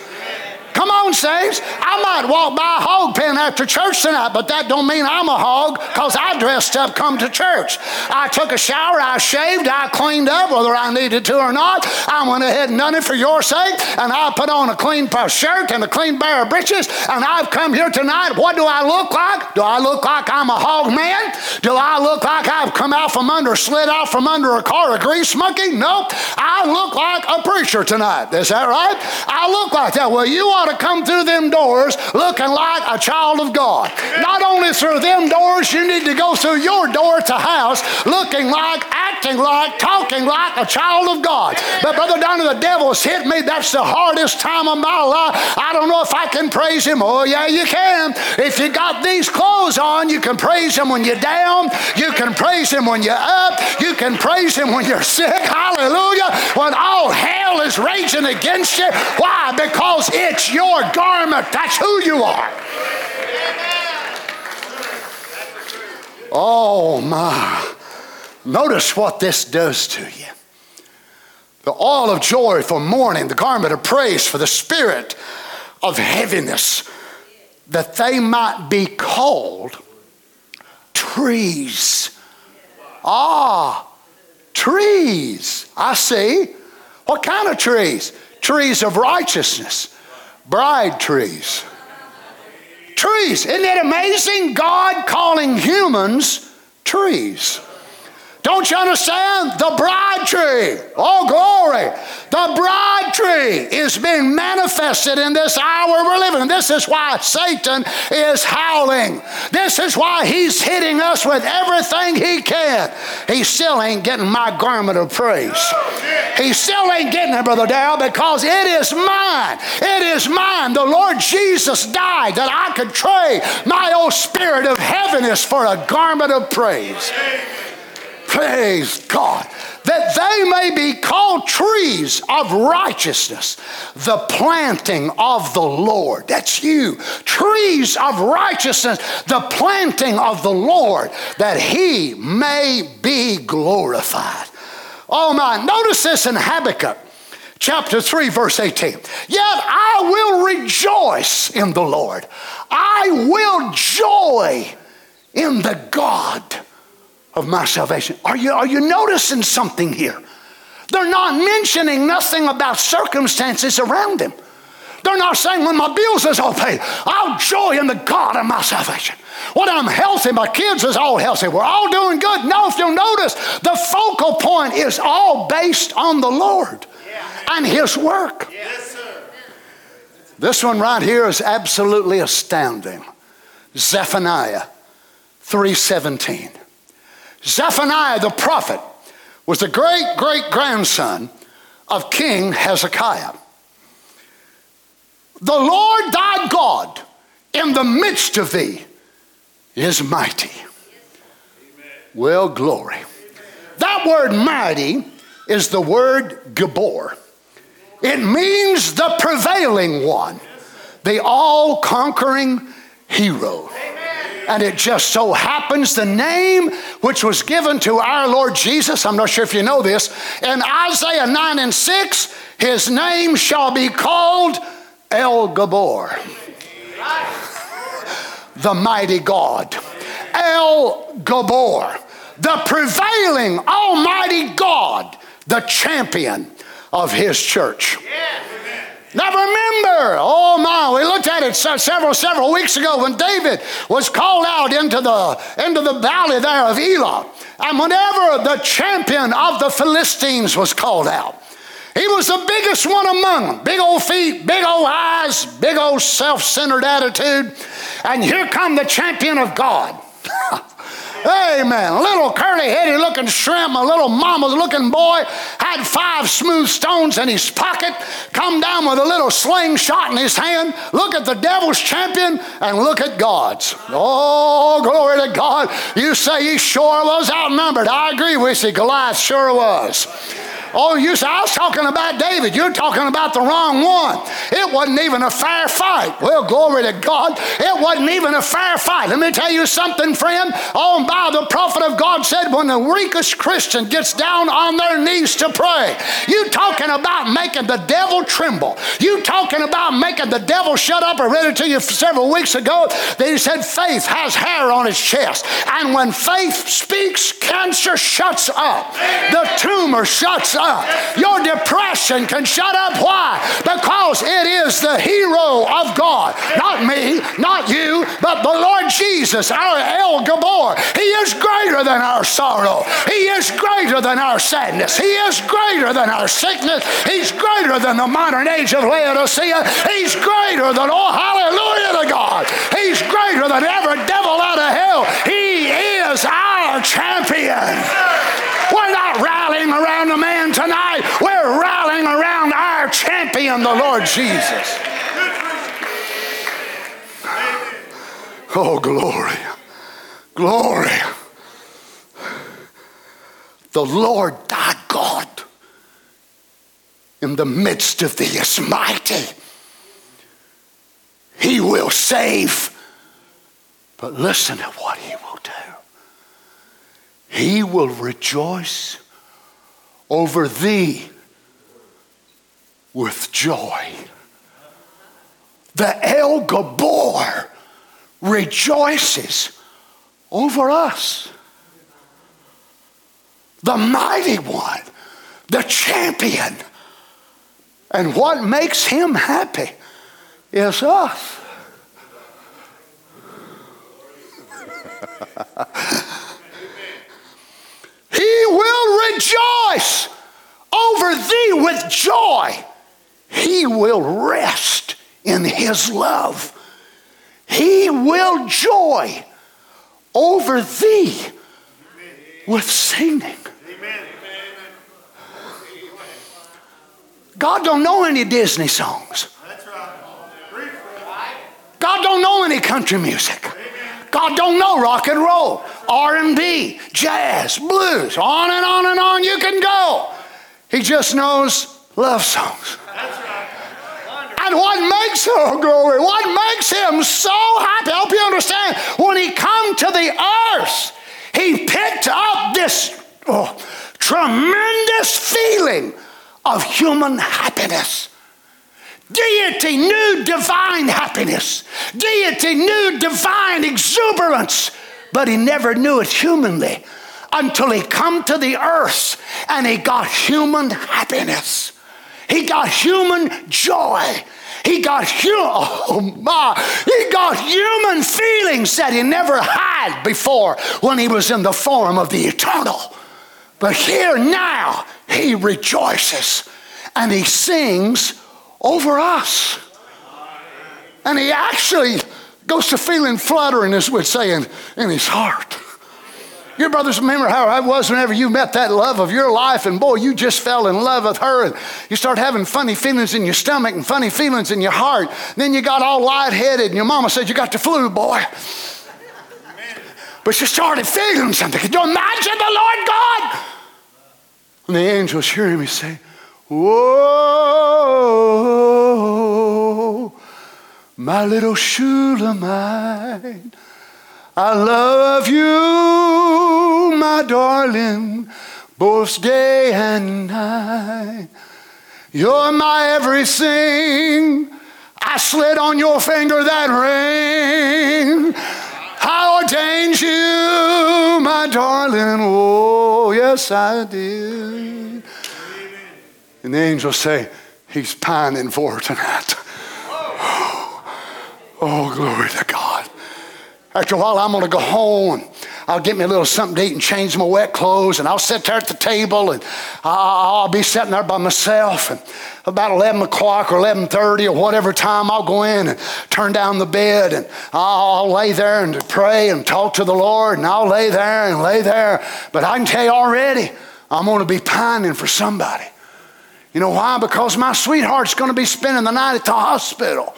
Come on, saints. I might walk by a hog pen after church tonight, but that don't mean I'm a hog because I dressed up come to church. I took a shower, I shaved, I cleaned up, whether I needed to or not. I went ahead and done it for your sake, and I put on a clean shirt and a clean pair of breeches, and I've come here tonight. What do I look like? Do I look like I'm a hog man? Do I look like I've come out from under, slid out from under a car of grease monkey? Nope. I look like a preacher tonight. Is that right? I look like that. Well, you are ought to come through them doors looking like a child of God. Not only through them doors, you need to go through your door to house looking like, acting like, talking like a child of God. But Brother Donnie, the devil's hit me. That's the hardest time of my life. I don't know if I can praise him. Oh, yeah, you can. If you got these clothes on, you can praise him when you're down. You can praise him when you're up. You can praise him when you're sick. Hallelujah. When all hell is raging against you. Why? Because it's your garment. That's who you are. Oh, my. Notice what this does to you. The oil of joy for mourning, the garment of praise for the spirit of heaviness, that they might be called trees. Ah, trees. I see. What kind of trees? Trees of righteousness bride trees. Trees. Isn't it amazing? God calling humans trees. Don't you understand? The bride tree. Oh, glory. The bride tree is being manifested in this hour we're living. This is why Satan is howling. This is why he's hitting us with everything he can. He still ain't getting my garment of praise. He still ain't getting it, Brother Darrell, because it is mine. It is mine. The Lord Jesus died that I could trade my old spirit of heaviness for a garment of praise. Praise God. That they may be called trees of righteousness, the planting of the Lord. That's you. Trees of righteousness, the planting of the Lord, that he may be glorified. Oh my, notice this in Habakkuk chapter 3, verse 18. Yet I will rejoice in the Lord, I will joy in the God of my salvation. Are you, are you noticing something here? They're not mentioning nothing about circumstances around them. They're not saying when my bills is all paid, I'll joy in the God of my salvation. When I'm healthy, my kids is all healthy. We're all doing good. No, if you'll notice, the focal point is all based on the Lord and His work. Yes, this one right here is absolutely astounding. Zephaniah 3:17. Zephaniah the prophet was the great great grandson of King Hezekiah. The Lord thy God in the midst of thee is mighty. Well, glory. That word mighty is the word Gabor. It means the prevailing one, the all conquering hero. And it just so happens the name which was given to our Lord Jesus, I'm not sure if you know this, in Isaiah 9 and 6, his name shall be called El Gabor, the mighty God. El Gabor, the prevailing Almighty God, the champion of his church. Now remember, oh my, we looked at it several, several weeks ago when David was called out into the, into the valley there of Elah. And whenever the champion of the Philistines was called out, he was the biggest one among them. Big old feet, big old eyes, big old self centered attitude. And here come the champion of God. Amen. A little curly headed looking shrimp, a little mama looking boy, had five smooth stones in his pocket, come down with a little slingshot in his hand. Look at the devil's champion and look at God's. Oh, glory to God. You say he sure was outnumbered. I agree with you. Goliath sure was. Oh, you say, I was talking about David. You're talking about the wrong one. It wasn't even a fair fight. Well, glory to God. It wasn't even a fair fight. Let me tell you something, friend. On by the prophet of God said, when the weakest Christian gets down on their knees to pray, you talking about making the devil tremble. You talking about making the devil shut up. I read it to you several weeks ago. They said faith has hair on its chest. And when faith speaks, cancer shuts up. The tumor shuts up. Your depression can shut up. Why? Because it is the hero of God. Not me, not you, but the Lord Jesus, our El Gabor. He is greater than our sorrow. He is greater than our sadness. He is greater than our sickness. He's greater than the modern age of Laodicea. He's greater than, oh, hallelujah to God. He's greater than every devil out of hell. He is our champion. We're not rallying around a man tonight. We're rallying around our champion, the Lord Jesus. Oh, glory. Glory. The Lord thy God in the midst of thee is mighty. He will save. But listen to what he will do he will rejoice over thee with joy. The El Gabor rejoices over us. The mighty one, the champion. And what makes him happy is us. He will rejoice over thee with joy. He will rest in his love. He will joy over thee with singing. God don't know any Disney songs. God don't know any country music. God don't know rock and roll, R&B, jazz, blues, on and on and on you can go. He just knows love songs. And what makes oh glory, what makes him so happy? I hope you understand. When he come to the earth, he picked up this oh, tremendous feeling of human happiness. Deity knew divine happiness. Deity knew divine exuberance, but he never knew it humanly until he come to the earth and he got human happiness. He got human joy. He got human, oh my, he got human feelings that he never had before when he was in the form of the eternal. But here now, he rejoices and he sings over us. And he actually goes to feeling fluttering, as we're saying, in his heart. Your brothers remember how I was whenever you met that love of your life, and boy, you just fell in love with her, and you start having funny feelings in your stomach and funny feelings in your heart. Then you got all lightheaded, and your mama said you got the flu, boy. But you started feeling something. Could you imagine the Lord God? And the angels hear him say, Whoa, my little Shulamite. I love you, my darling, both day and night. You're my everything. I slid on your finger that ring. I ordained you, my darling. Oh, yes, I did. And the angels say, He's pining for tonight. Oh, glory to God. After a while, I'm going to go home. I'll get me a little something to eat and change my wet clothes, and I'll sit there at the table, and I'll be sitting there by myself. And about 11 o'clock or 11:30 or whatever time, I'll go in and turn down the bed, and I'll lay there and pray and talk to the Lord, and I'll lay there and lay there. But I can tell you already, I'm going to be pining for somebody. You know why? Because my sweetheart's going to be spending the night at the hospital.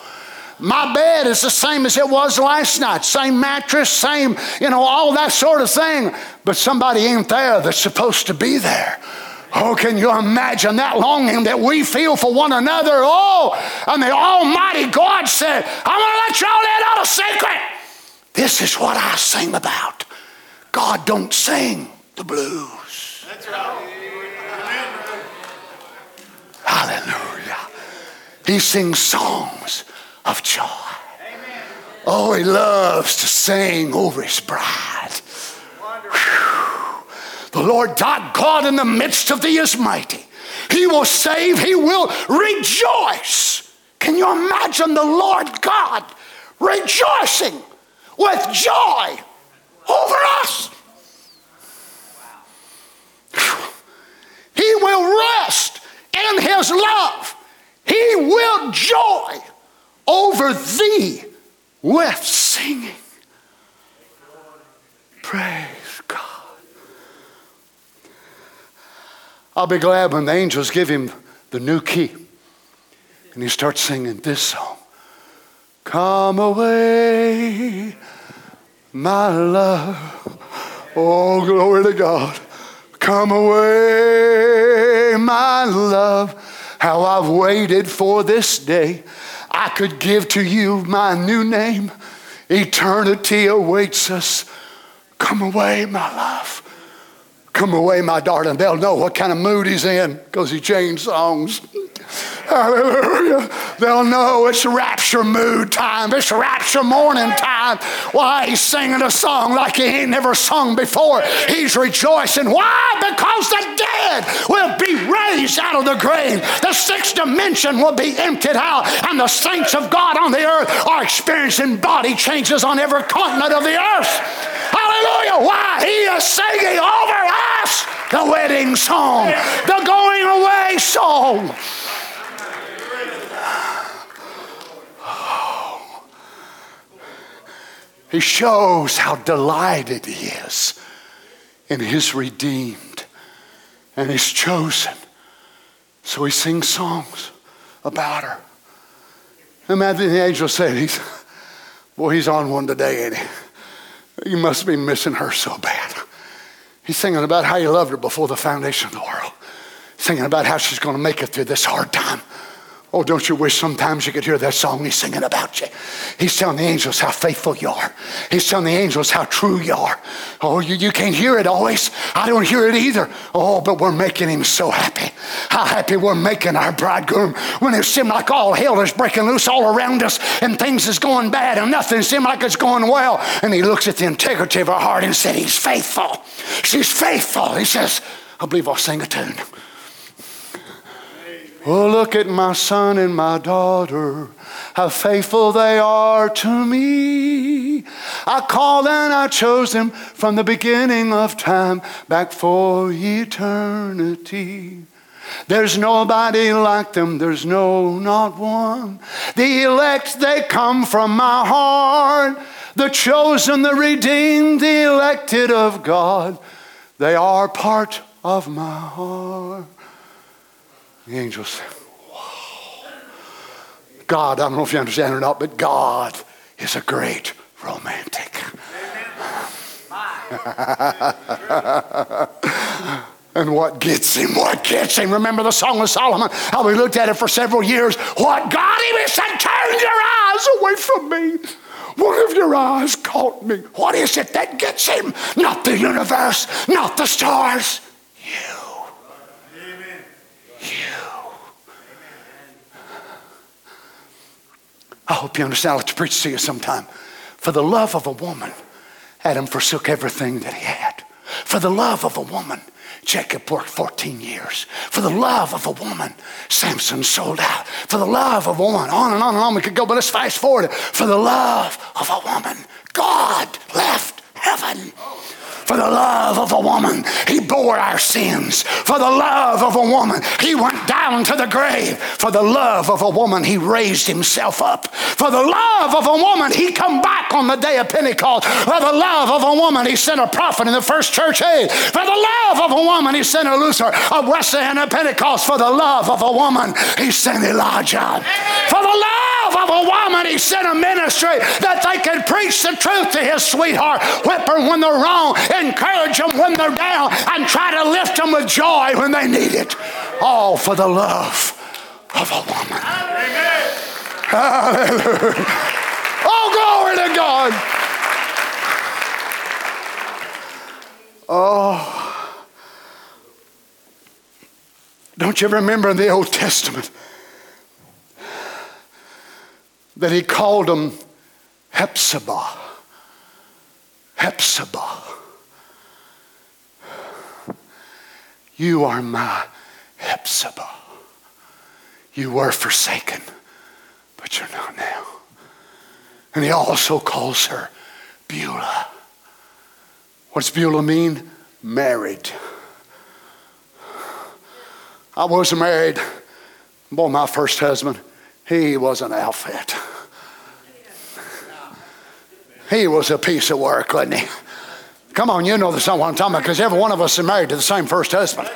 My bed is the same as it was last night. Same mattress, same, you know, all that sort of thing. But somebody ain't there that's supposed to be there. Oh, can you imagine that longing that we feel for one another? Oh, and the Almighty God said, I'm going to let y'all in on a secret. This is what I sing about. God don't sing the blues. That's right. Hallelujah. He sings songs of joy. Amen. Oh, he loves to sing over his bride. The Lord God in the midst of thee is mighty. He will save, he will rejoice. Can you imagine the Lord God rejoicing with joy over us? He will rest in his love. He will joy over thee with singing. Praise God. I'll be glad when the angels give him the new key and he starts singing this song Come away, my love. Oh, glory to God. Come away, my love. How I've waited for this day. I could give to you my new name. Eternity awaits us. Come away, my love. Come away, my darling. They'll know what kind of mood he's in because he changed songs. Hallelujah. They'll know it's rapture mood time. It's rapture morning time. Why? He's singing a song like he ain't never sung before. He's rejoicing. Why? Because the dead will be raised out of the grave. The sixth dimension will be emptied out. And the saints of God on the earth are experiencing body changes on every continent of the earth. Hallelujah. Why? He is singing over us. the wedding song, the going away song. He shows how delighted he is in his redeemed and his chosen. So he sings songs about her. Imagine the angel said, he's, Boy, he's on one today, ain't he? You must be missing her so bad. He's singing about how he loved her before the foundation of the world, singing about how she's going to make it through this hard time. Oh, don't you wish sometimes you could hear that song he's singing about you? He's telling the angels how faithful you are. He's telling the angels how true you are. Oh, you, you can't hear it always. I don't hear it either. Oh, but we're making him so happy. How happy we're making our bridegroom when it seemed like all hell is breaking loose all around us and things is going bad and nothing seems like it's going well. And he looks at the integrity of our heart and said, He's faithful. She's faithful. He says, I believe I'll sing a tune. Oh, look at my son and my daughter, how faithful they are to me. I called and I chose them from the beginning of time back for eternity. There's nobody like them, there's no, not one. The elect, they come from my heart. The chosen, the redeemed, the elected of God, they are part of my heart. The angels said, Wow. God, I don't know if you understand or not, but God is a great romantic. and what gets him? What gets him? Remember the Song of Solomon? How we looked at it for several years. What got him? He said, Turn your eyes away from me. One of your eyes caught me. What is it that gets him? Not the universe, not the stars. You. I hope you understand. I'll have to preach to you sometime. For the love of a woman, Adam forsook everything that he had. For the love of a woman, Jacob worked 14 years. For the love of a woman, Samson sold out. For the love of a woman, on and on and on we could go, but let's fast forward. For the love of a woman, God left heaven for the love of a woman, he bore our sins. For the love of a woman, he went down to the grave. For the love of a woman, he raised himself up. For the love of a woman, he come back on the day of Pentecost. For the love of a woman, he sent a prophet in the first church age. For the love of a woman, he sent a Luther, a Wesley, and a Pentecost. For the love of a woman, he sent Elijah. For the love of a woman, he sent a ministry that they could preach the truth to his sweetheart, whip her when they're wrong, encourage them when they're down, and try to lift them with joy when they need it. All for the love of a woman. Amen. Hallelujah. Oh, glory to God. Oh. Don't you remember in the Old Testament that he called them Hephzibah? Hephzibah. You are my Hephzibah. You were forsaken, but you're not now. And he also calls her Beulah. What's Beulah mean? Married. I was married. Boy, my first husband, he was an outfit. He was a piece of work, wasn't he? Come on, you know the song I'm talking about because every one of us is married to the same first husband.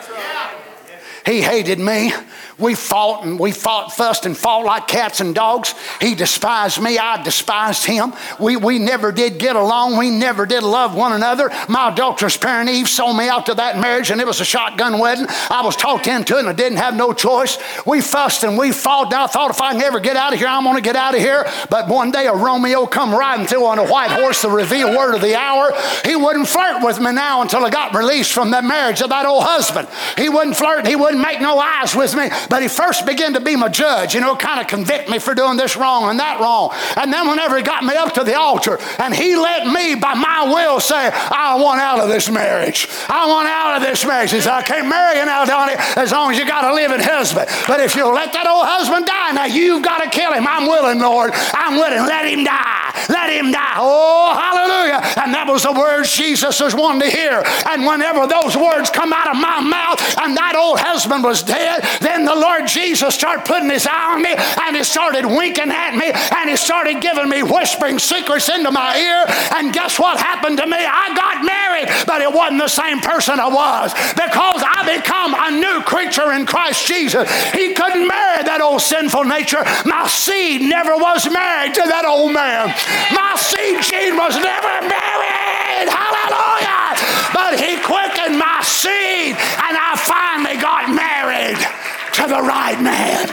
He hated me. We fought and we fought, fussed and fought like cats and dogs. He despised me. I despised him. We, we never did get along. We never did love one another. My adulterous parent Eve sold me out to that marriage and it was a shotgun wedding. I was talked into it and I didn't have no choice. We fussed and we fought. I thought if I can ever get out of here, I'm going to get out of here. But one day a Romeo come riding through on a white horse, the revealed word of the hour. He wouldn't flirt with me now until I got released from that marriage of that old husband. He wouldn't flirt. He wouldn't make no eyes with me. But he first began to be my judge, you know, kind of convict me for doing this wrong and that wrong. And then whenever he got me up to the altar and he let me, by my will, say, I want out of this marriage. I want out of this marriage. He said, I can't marry you now, Donnie, as long as you got a living husband. But if you'll let that old husband die, now you've got to kill him. I'm willing, Lord. I'm willing. Let him die. Let him die. Oh, hallelujah. And that was the words Jesus was wanting to hear. And whenever those words come out of my mouth and that old husband was dead, then the Lord Jesus started putting his eye on me and he started winking at me and he started giving me whispering secrets into my ear. And guess what happened to me? I got married, but it wasn't the same person I was because I become a new creature in Christ Jesus. He couldn't marry that old sinful nature. My seed never was married to that old man. My seed gene was never married. Hallelujah. But he quickened my seed, and I finally got married to the right man.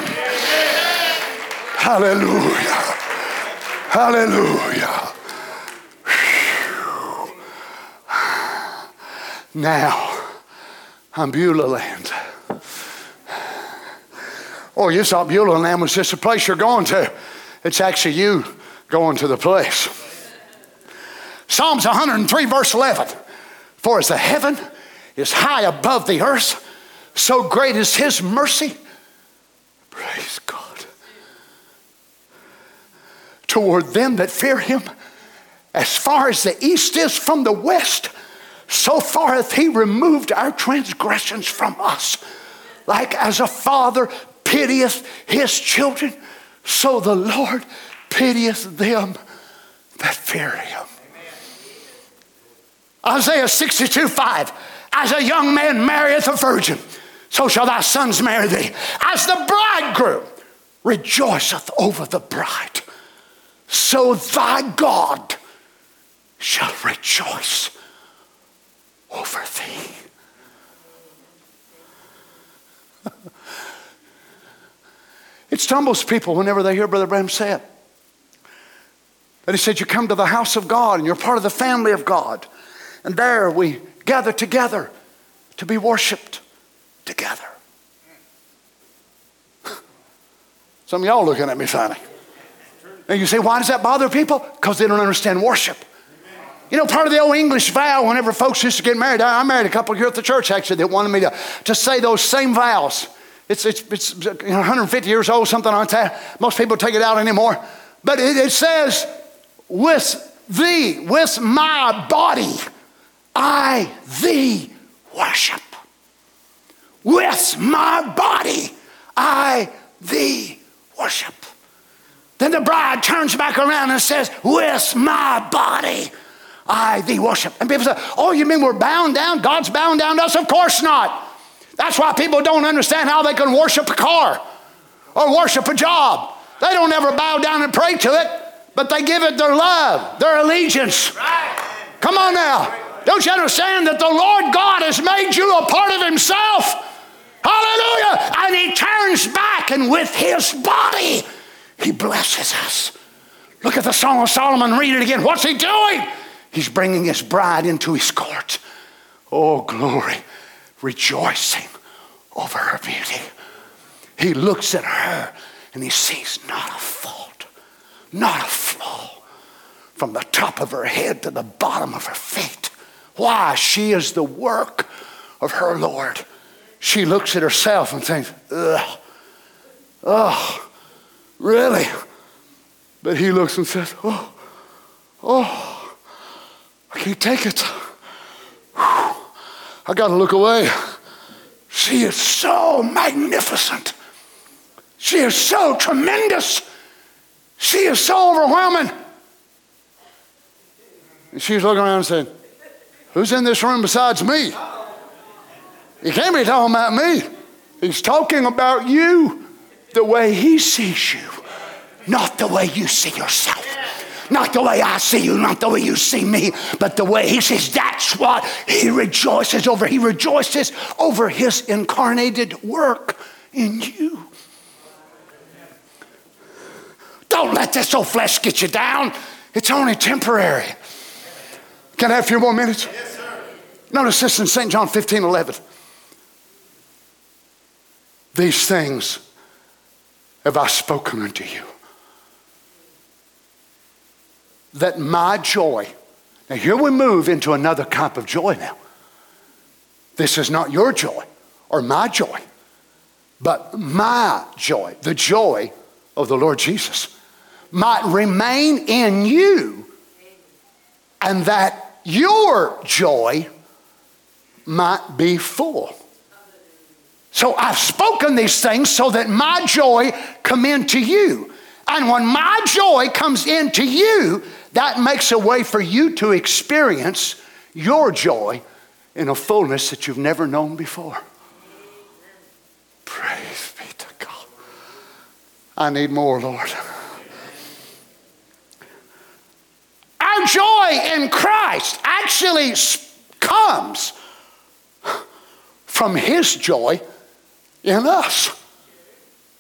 Hallelujah. Hallelujah. Now, I'm Beulah land. Oh, you thought Beulah land was just a place you're going to. It's actually you going to the place. Psalms 103, verse 11. For as the heaven is high above the earth, so great is his mercy. Praise God. Toward them that fear him, as far as the east is from the west, so far hath he removed our transgressions from us. Like as a father pitieth his children, so the Lord pitieth them that fear him. Isaiah 62 5. As a young man marrieth a virgin, so shall thy sons marry thee. As the bridegroom rejoiceth over the bride, so thy God shall rejoice over thee. it stumbles people whenever they hear Brother Branham say it. That he said, You come to the house of God and you're part of the family of God. And there we gather together to be worshiped together. Some of y'all looking at me funny. And you say, Why does that bother people? Because they don't understand worship. You know, part of the old English vow, whenever folks used to get married, I, married a couple here at the church actually that wanted me to, to say those same vows. It's, it's, it's 150 years old, something like that. Most people take it out anymore. But it, it says, with thee, with my body, I thee worship. With my body, I thee worship. Then the bride turns back around and says, With my body, I thee worship. And people say, Oh, you mean we're bound down? God's bound down to us? Of course not. That's why people don't understand how they can worship a car or worship a job. They don't ever bow down and pray to it, but they give it their love, their allegiance. Come on now. Don't you understand that the Lord God has made you a part of Himself? Hallelujah. And He turns back, and with His body, He blesses us. Look at the Song of Solomon, read it again. What's He doing? He's bringing his bride into his court. Oh, glory, rejoicing over her beauty. He looks at her and he sees not a fault, not a flaw, from the top of her head to the bottom of her feet. Why? She is the work of her Lord. She looks at herself and thinks, ugh, oh, really? But he looks and says, oh, oh, I can't take it. I got to look away. She is so magnificent. She is so tremendous. She is so overwhelming. And she's looking around and saying, Who's in this room besides me? He can't be talking about me. He's talking about you the way he sees you, not the way you see yourself. Not the way I see you, not the way you see me, but the way he says that's what he rejoices over. He rejoices over his incarnated work in you. Don't let this old flesh get you down. It's only temporary. Can I have a few more minutes? Yes, sir. Notice this in St. John 15 11. These things have I spoken unto you that my joy, now here we move into another type of joy now. This is not your joy or my joy, but my joy, the joy of the Lord Jesus, might remain in you, and that your joy might be full. So I've spoken these things so that my joy come into you. And when my joy comes into you, that makes a way for you to experience your joy in a fullness that you've never known before. Praise be to God. I need more, Lord. Our joy in Christ actually comes from His joy in us.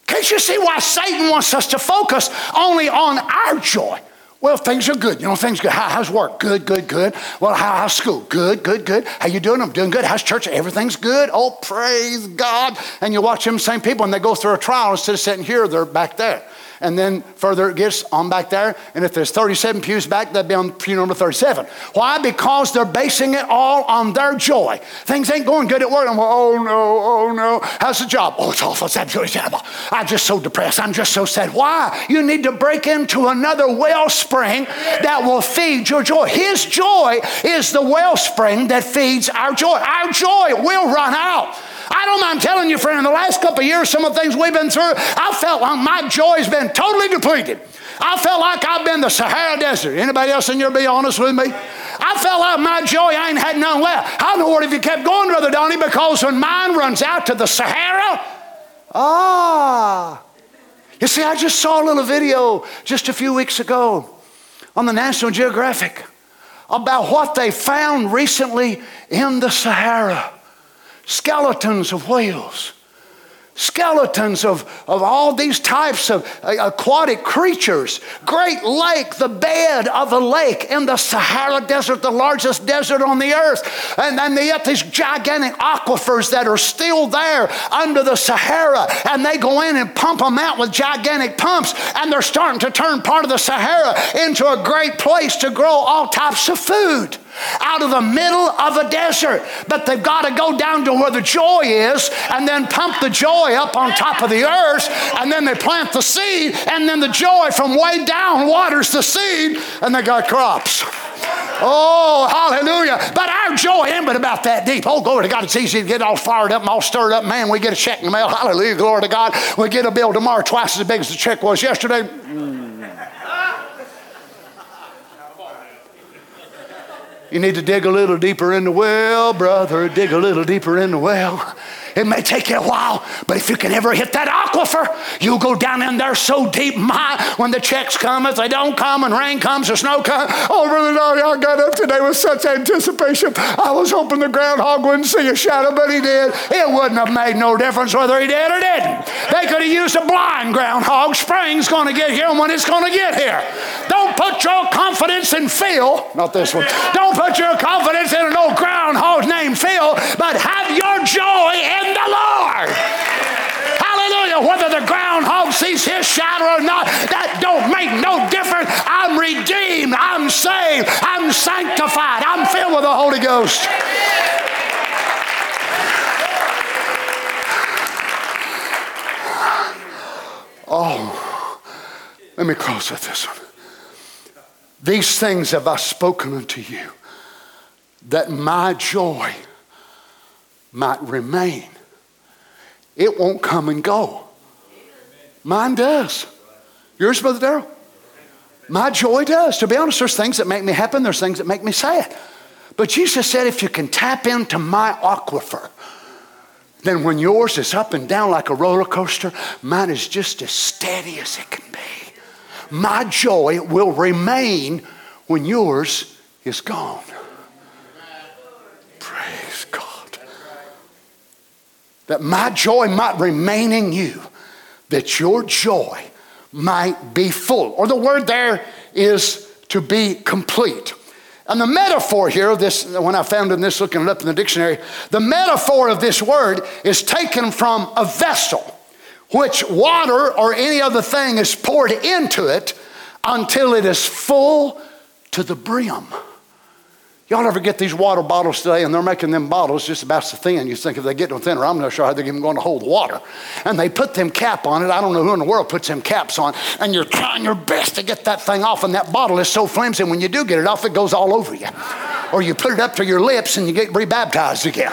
Can't you see why Satan wants us to focus only on our joy? Well, things are good. You know, things good. How, how's work? Good, good, good. Well, how, how's school? Good, good, good. How you doing? I'm doing good. How's church? Everything's good. Oh, praise God. And you watch them same people and they go through a trial instead of sitting here, they're back there and then further it gets on back there. And if there's 37 pews back, that'd be on pew number 37. Why? Because they're basing it all on their joy. Things ain't going good at work. I'm like, oh no, oh no. How's the job? Oh, it's awful. It's absolutely terrible. I'm just so depressed. I'm just so sad. Why? You need to break into another wellspring that will feed your joy. His joy is the wellspring that feeds our joy. Our joy will run out. I don't mind telling you, friend, in the last couple of years, some of the things we've been through, I felt like my joy has been totally depleted. I felt like I've been the Sahara Desert. Anybody else in here be honest with me? I felt like my joy, I ain't had none left. In the world have you kept going, Brother Donnie? Because when mine runs out to the Sahara, ah. You see, I just saw a little video just a few weeks ago on the National Geographic about what they found recently in the Sahara skeletons of whales, skeletons of, of all these types of uh, aquatic creatures. Great Lake, the bed of a lake in the Sahara Desert, the largest desert on the earth. And then they have these gigantic aquifers that are still there under the Sahara. And they go in and pump them out with gigantic pumps. And they're starting to turn part of the Sahara into a great place to grow all types of food out of the middle of a desert. But they've got to go down to where the joy is and then pump the joy up on top of the earth. And then they plant the seed, and then the joy from way down waters the seed, and they got crops. Oh, hallelujah. But our joy ain't but about that deep. Oh, glory to God. It's easy to get all fired up and all stirred up. Man, we get a check in the mail. Hallelujah. Glory to God. We get a bill tomorrow twice as big as the check was yesterday. Mm. You need to dig a little deeper in the well, brother. Dig a little deeper in the well. It may take you a while, but if you can ever hit that aquifer, you'll go down in there so deep. My, when the checks come, if they don't come and rain comes or snow comes, oh, Brother Donnie, I got up today with such anticipation. I was hoping the groundhog wouldn't see a shadow, but he did. It wouldn't have made no difference whether he did or didn't. They could have used a blind groundhog. Spring's going to get here and when it's going to get here. Don't put your confidence in Phil, not this one. Don't put your confidence in an old groundhog named Phil, but have your joy in the Lord. Hallelujah. Whether the groundhog sees his shadow or not, that don't make no difference. I'm redeemed. I'm saved. I'm sanctified. I'm filled with the Holy Ghost. Oh, let me close with this one. These things have I spoken unto you, that my joy might remain it won't come and go. Mine does. Yours, Brother Darrell? My joy does. To be honest, there's things that make me happy, there's things that make me sad. But Jesus said, if you can tap into my aquifer, then when yours is up and down like a roller coaster, mine is just as steady as it can be. My joy will remain when yours is gone. That my joy might remain in you, that your joy might be full. Or the word there is to be complete. And the metaphor here, this when I found in this, looking it up in the dictionary, the metaphor of this word is taken from a vessel, which water or any other thing is poured into it until it is full to the brim. Y'all ever get these water bottles today, and they're making them bottles just about so thin. You think if they get no thinner, I'm not sure how they're even going to hold the water. And they put them cap on it. I don't know who in the world puts them caps on. And you're trying your best to get that thing off, and that bottle is so flimsy. When you do get it off, it goes all over you. or you put it up to your lips and you get rebaptized again.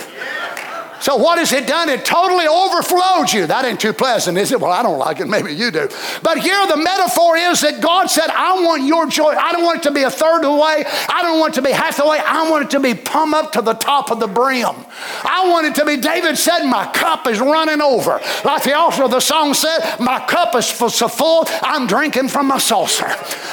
So what has it done? It totally overflowed you. That ain't too pleasant, is it? Well, I don't like it. Maybe you do. But here the metaphor is that God said, I want your joy. I don't want it to be a third of the way. I don't want it to be half the way. I want it to be pumped up to the top of the brim. I want it to be, David said, my cup is running over. Like the author of the song said, my cup is so full, I'm drinking from my saucer.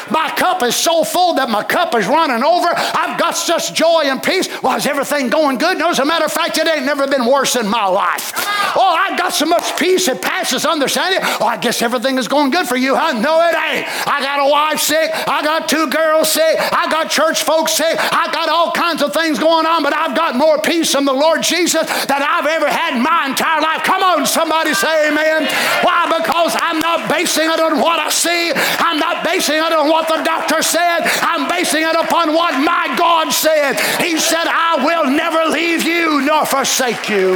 My cup is so full that my cup is running over. I've got such joy and peace. Well, is everything going good? No, as a matter of fact, it ain't never been worse in my life. Oh, I've got so much peace it passes understanding. Oh, I guess everything is going good for you, huh? No, it ain't. I got a wife sick. I got two girls sick. I got church folks sick. I got all kinds of things going on, but I've got more peace from the Lord Jesus than I've ever had in my entire life. Come on, somebody say amen. Why? Because I'm not basing it on what I see. I'm not basing it on what the doctor said. I'm basing it upon what my God said. He said, I will never leave you nor forsake you.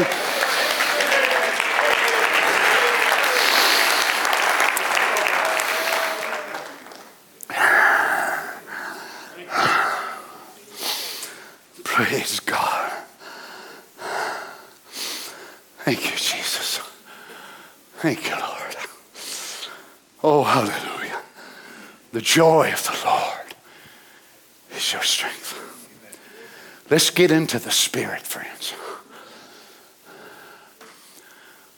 Praise God. Thank you, Jesus. Thank you, Lord. Oh, hallelujah. The joy of the Lord is your strength. Let's get into the Spirit, friends.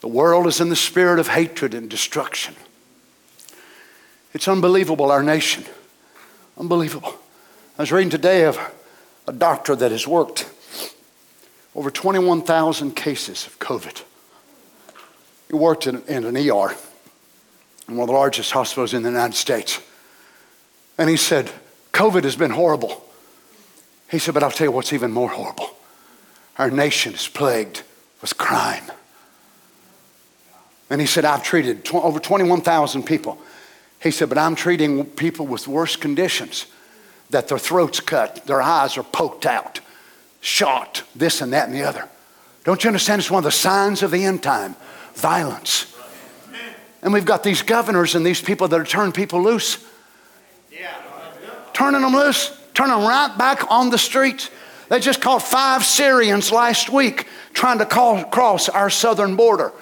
The world is in the spirit of hatred and destruction. It's unbelievable, our nation. Unbelievable. I was reading today of a doctor that has worked over 21,000 cases of COVID. He worked in, in an ER in one of the largest hospitals in the United States. And he said, COVID has been horrible. He said, but I'll tell you what's even more horrible. Our nation is plagued with crime. And he said, I've treated tw- over 21,000 people. He said, but I'm treating people with worse conditions that their throats cut, their eyes are poked out, shot, this and that and the other. Don't you understand? It's one of the signs of the end time violence. And we've got these governors and these people that are turning people loose. Turning them loose, turning them right back on the streets. They just caught five Syrians last week trying to call, cross our southern border.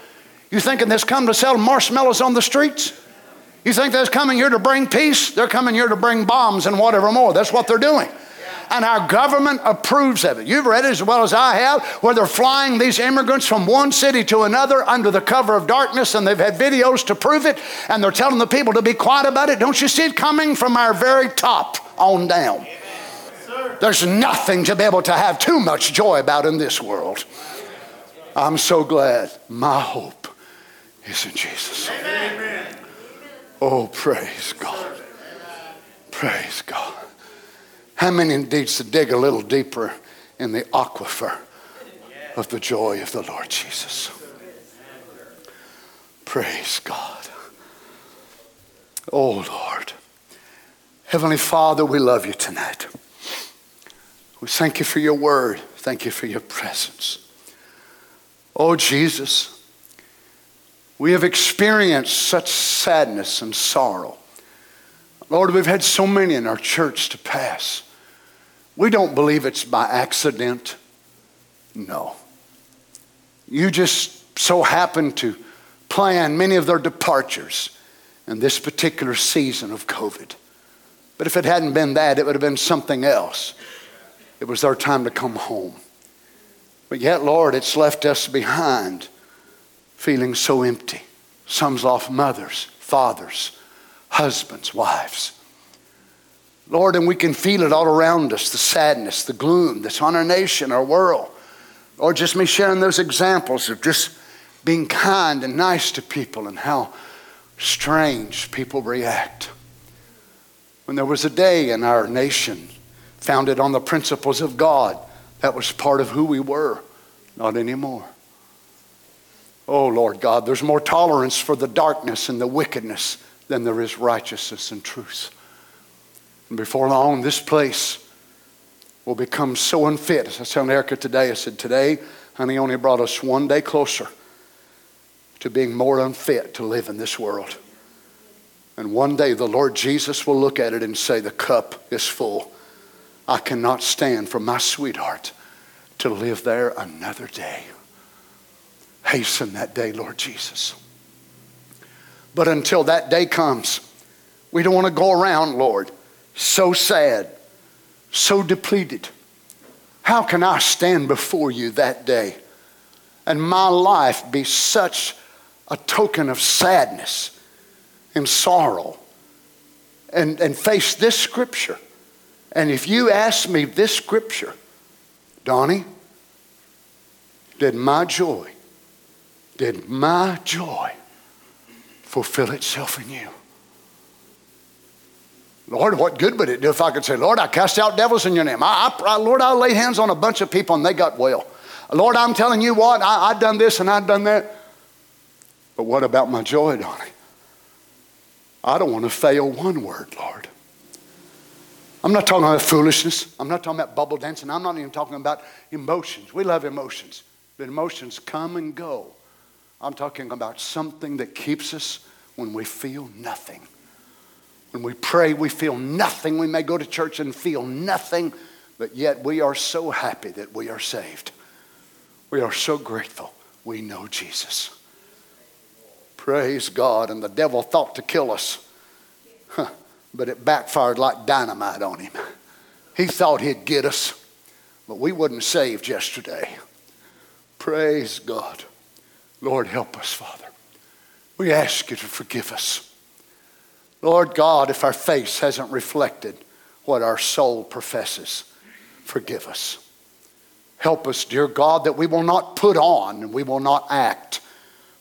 You thinking they're coming to sell marshmallows on the streets? You think they're coming here to bring peace? They're coming here to bring bombs and whatever more. That's what they're doing. And our government approves of it. You've read it as well as I have, where they're flying these immigrants from one city to another under the cover of darkness, and they've had videos to prove it, and they're telling the people to be quiet about it. Don't you see it coming from our very top on down? There's nothing to be able to have too much joy about in this world. I'm so glad. My hope is in Jesus. Amen. Oh, praise God. Praise God. How many needs to dig a little deeper in the aquifer of the joy of the Lord Jesus? Praise God. Oh, Lord. Heavenly Father, we love you tonight. We thank you for your word. Thank you for your presence. Oh, Jesus. We have experienced such sadness and sorrow. Lord, we've had so many in our church to pass. We don't believe it's by accident. No. You just so happen to plan many of their departures in this particular season of COVID. But if it hadn't been that, it would have been something else. It was their time to come home. But yet, Lord, it's left us behind feeling so empty. Some's lost mothers, fathers, husbands, wives. Lord, and we can feel it all around us the sadness, the gloom that's on our nation, our world. Or just me sharing those examples of just being kind and nice to people and how strange people react. When there was a day in our nation founded on the principles of God, that was part of who we were, not anymore. Oh, Lord God, there's more tolerance for the darkness and the wickedness than there is righteousness and truth. And before long, this place will become so unfit. As I told Erica today, I said, Today, honey, only brought us one day closer to being more unfit to live in this world. And one day the Lord Jesus will look at it and say, The cup is full. I cannot stand for my sweetheart to live there another day. Hasten that day, Lord Jesus. But until that day comes, we don't want to go around, Lord, so sad, so depleted. How can I stand before you that day and my life be such a token of sadness and sorrow and, and face this scripture? And if you ask me this scripture, Donnie, did my joy, did my joy fulfill itself in you? Lord, what good would it do if I could say, Lord, I cast out devils in your name? I, I, Lord, I lay hands on a bunch of people and they got well. Lord, I'm telling you what, I, I've done this and I've done that. But what about my joy, Donnie? I don't want to fail one word, Lord. I'm not talking about foolishness. I'm not talking about bubble dancing. I'm not even talking about emotions. We love emotions, but emotions come and go. I'm talking about something that keeps us when we feel nothing. When we pray, we feel nothing. We may go to church and feel nothing, but yet we are so happy that we are saved. We are so grateful we know Jesus. Praise God. And the devil thought to kill us. Huh but it backfired like dynamite on him. He thought he'd get us, but we wasn't saved yesterday. Praise God. Lord, help us, Father. We ask you to forgive us. Lord God, if our face hasn't reflected what our soul professes, forgive us. Help us, dear God, that we will not put on and we will not act,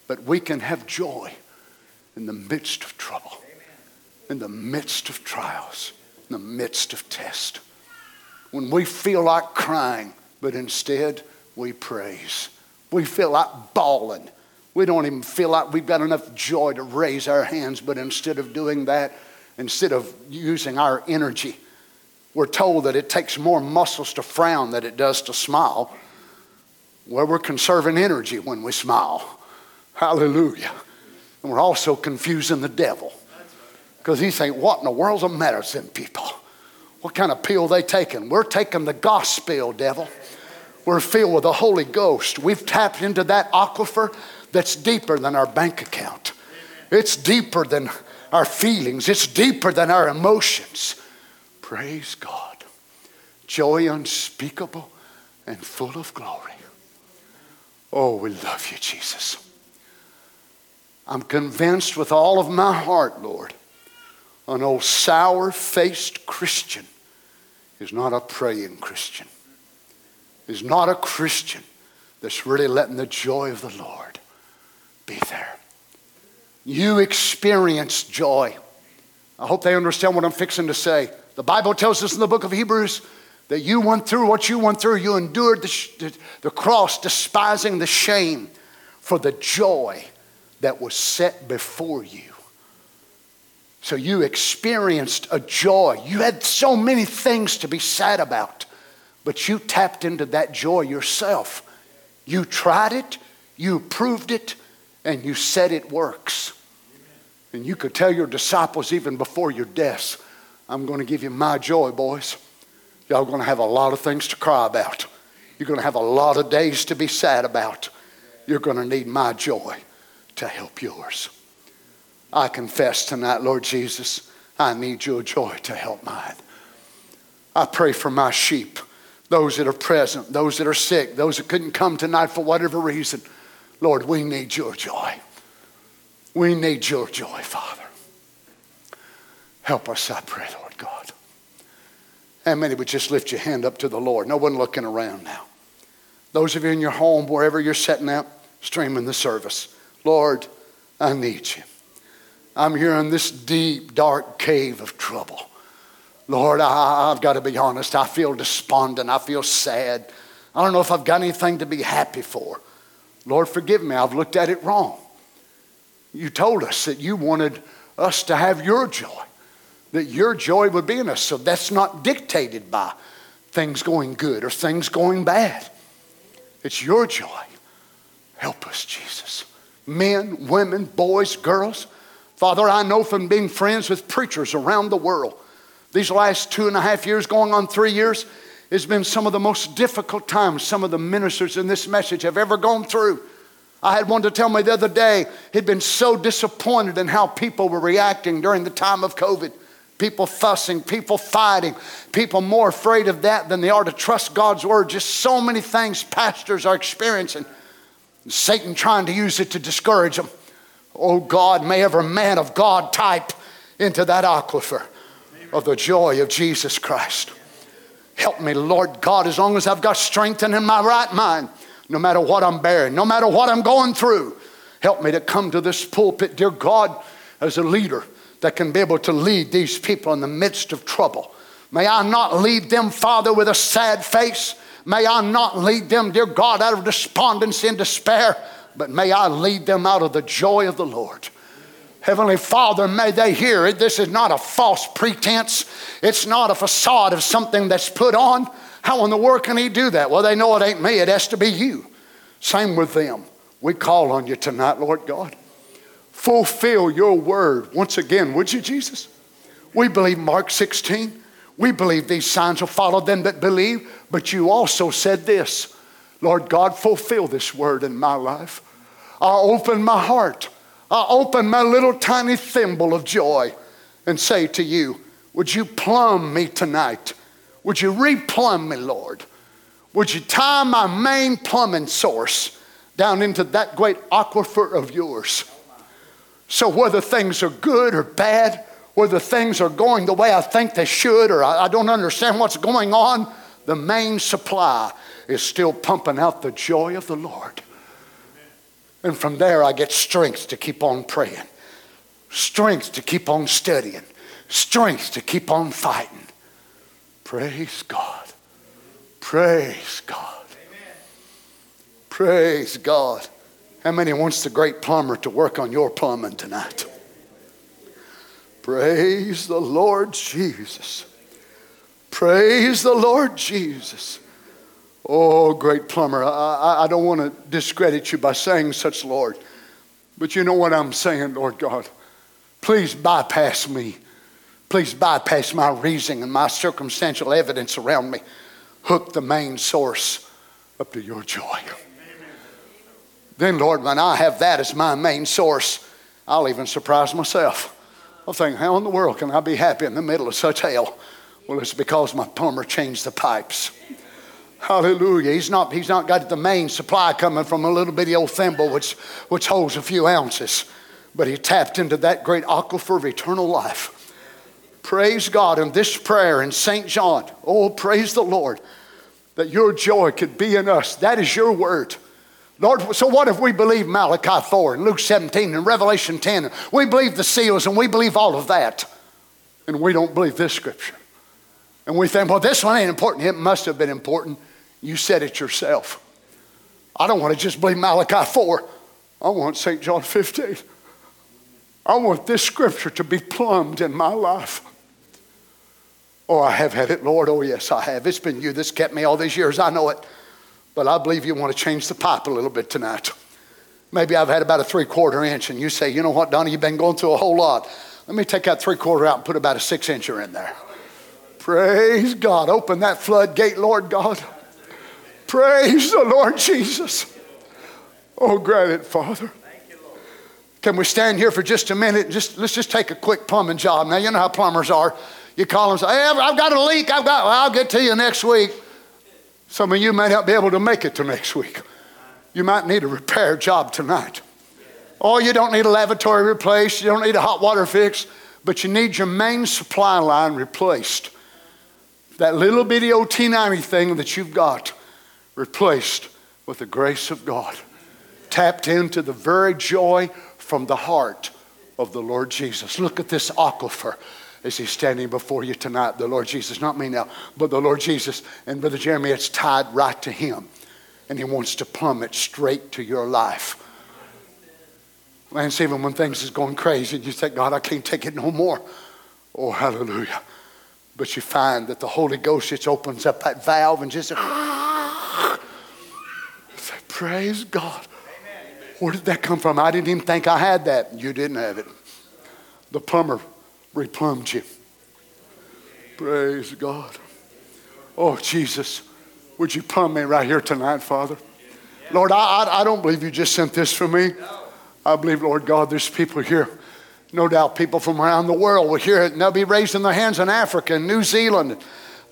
but we can have joy in the midst of trouble in the midst of trials, in the midst of test. When we feel like crying, but instead we praise. We feel like bawling. We don't even feel like we've got enough joy to raise our hands, but instead of doing that, instead of using our energy, we're told that it takes more muscles to frown than it does to smile. Well, we're conserving energy when we smile. Hallelujah. And we're also confusing the devil. Because he's saying, What in the world's the matter with them people? What kind of pill they taking? We're taking the gospel, devil. We're filled with the Holy Ghost. We've tapped into that aquifer that's deeper than our bank account. It's deeper than our feelings. It's deeper than our emotions. Praise God. Joy unspeakable and full of glory. Oh, we love you, Jesus. I'm convinced with all of my heart, Lord, an old sour faced Christian is not a praying Christian, is not a Christian that's really letting the joy of the Lord be there. You experience joy. I hope they understand what I'm fixing to say. The Bible tells us in the book of Hebrews that you went through what you went through. You endured the, the, the cross, despising the shame for the joy that was set before you. So you experienced a joy. You had so many things to be sad about, but you tapped into that joy yourself. You tried it, you proved it, and you said it works. And you could tell your disciples even before your deaths, I'm going to give you my joy, boys. Y'all going to have a lot of things to cry about. You're going to have a lot of days to be sad about. You're going to need my joy to help yours. I confess tonight, Lord Jesus, I need your joy to help mine. I pray for my sheep, those that are present, those that are sick, those that couldn't come tonight for whatever reason. Lord, we need your joy. We need your joy, Father. Help us, I pray, Lord God. How many would just lift your hand up to the Lord? No one looking around now. Those of you in your home, wherever you're sitting out, streaming the service. Lord, I need you. I'm here in this deep, dark cave of trouble. Lord, I, have got to be honest. I feel despondent. I feel sad. I don't know if I've got anything to be happy for. Lord, forgive me. I've looked at it wrong. You told us that you wanted us to have your joy, that your joy would be in us. So that's not dictated by things going good or things going bad. It's your joy. Help us, Jesus. Men, women, boys, girls. Father, I know from being friends with preachers around the world These last two and a half years, going on three years, has been some of the most difficult times some of the ministers in this message have ever gone through. I had one to tell me the other day he'd been so disappointed in how people were reacting during the time of COVID. People fussing, people fighting, people more afraid of that than they are to trust God's word. Just so many things pastors are experiencing. Satan trying to use it to discourage them. Oh God, may every man of God type into that aquifer of the joy of Jesus Christ. Help me, Lord God, as long as I've got strength and in my right mind, no matter what I'm bearing, no matter what I'm going through. Help me to come to this pulpit, dear God, as a leader that can be able to lead these people in the midst of trouble. May I not lead them, Father, with a sad face. May I not lead them, dear God, out of despondency and despair, but may I lead them out of the joy of the Lord. Heavenly Father, may they hear it. This is not a false pretense. It's not a facade of something that's put on. How in the world can He do that? Well, they know it ain't me, it has to be you. Same with them. We call on you tonight, Lord God. Fulfill your word once again, would you, Jesus? We believe Mark 16. We believe these signs will follow them that believe, but you also said this Lord God, fulfill this word in my life. I'll open my heart. I'll open my little tiny thimble of joy and say to you, Would you plumb me tonight? Would you replumb me, Lord? Would you tie my main plumbing source down into that great aquifer of yours? So, whether things are good or bad, whether things are going the way I think they should, or I, don't understand what's going on, the main supply is still pumping out the joy of the Lord. And from there, I get strength to keep on praying, strength to keep on studying, strength to keep on fighting. Praise God. Praise God. Praise God. How many wants the great plumber to work on your plumbing tonight? Praise the Lord Jesus. Praise the Lord Jesus. Oh, great plumber, I, I don't want to discredit you by saying such, Lord. But you know what I'm saying, Lord God. Please bypass me. Please bypass my reasoning and my circumstantial evidence around me. Hook the main source up to your joy. Amen. Then, Lord, when I have that as my main source, I'll even surprise myself. I'll think, how in the world can I be happy in the middle of such hell? Well, it's because my plumber changed the pipes. Hallelujah. He's not, he's not got the main supply coming from a little bitty old thimble which, which holds a few ounces, but he tapped into that great aquifer of eternal life. Praise God. in this prayer in St. John, oh, praise the Lord that your joy could be in us. That is your word. Lord, so what if we believe Malachi 4 and Luke 17 and Revelation 10? We believe the seals and we believe all of that. And we don't believe this scripture. And we think, well, this one ain't important. It must have been important. You said it yourself. I don't want to just believe Malachi 4. I want St. John 15. I want this scripture to be plumbed in my life. Oh, I have had it, Lord. Oh, yes, I have. It's been you that's kept me all these years. I know it. But I believe you want to change the pipe a little bit tonight. Maybe I've had about a three quarter inch, and you say, you know what, Donnie, you've been going through a whole lot. Let me take that three quarter out and put about a six incher in there. Praise God. Open that floodgate, Lord God. Praise the Lord Jesus. Oh, grant it, Father. Thank you, Lord. Can we stand here for just a minute? Just let's just take a quick plumbing job. Now you know how plumbers are. You call them, say, "Hey, I've got a leak. I've got. Well, I'll get to you next week." Some of you may not be able to make it to next week. You might need a repair job tonight. Or you don't need a lavatory replaced, you don't need a hot water fix, but you need your main supply line replaced. That little bitty old T90 thing that you've got replaced with the grace of God. Tapped into the very joy from the heart of the Lord Jesus. Look at this aquifer as he's standing before you tonight. The Lord Jesus, not me now, but the Lord Jesus. And Brother Jeremy, it's tied right to him. And he wants to plummet straight to your life. Lance, even when things is going crazy, you say, God, I can't take it no more. Oh, hallelujah. But you find that the Holy Ghost just opens up that valve and just praise God. Where did that come from? I didn't even think I had that. You didn't have it. The plumber replumbed you. Praise God. Oh, Jesus, would you plumb me right here tonight, Father? Lord, I, I, I don't believe you just sent this for me. I believe, Lord God, there's people here. No doubt people from around the world will hear it and they'll be raising their hands in Africa and New Zealand.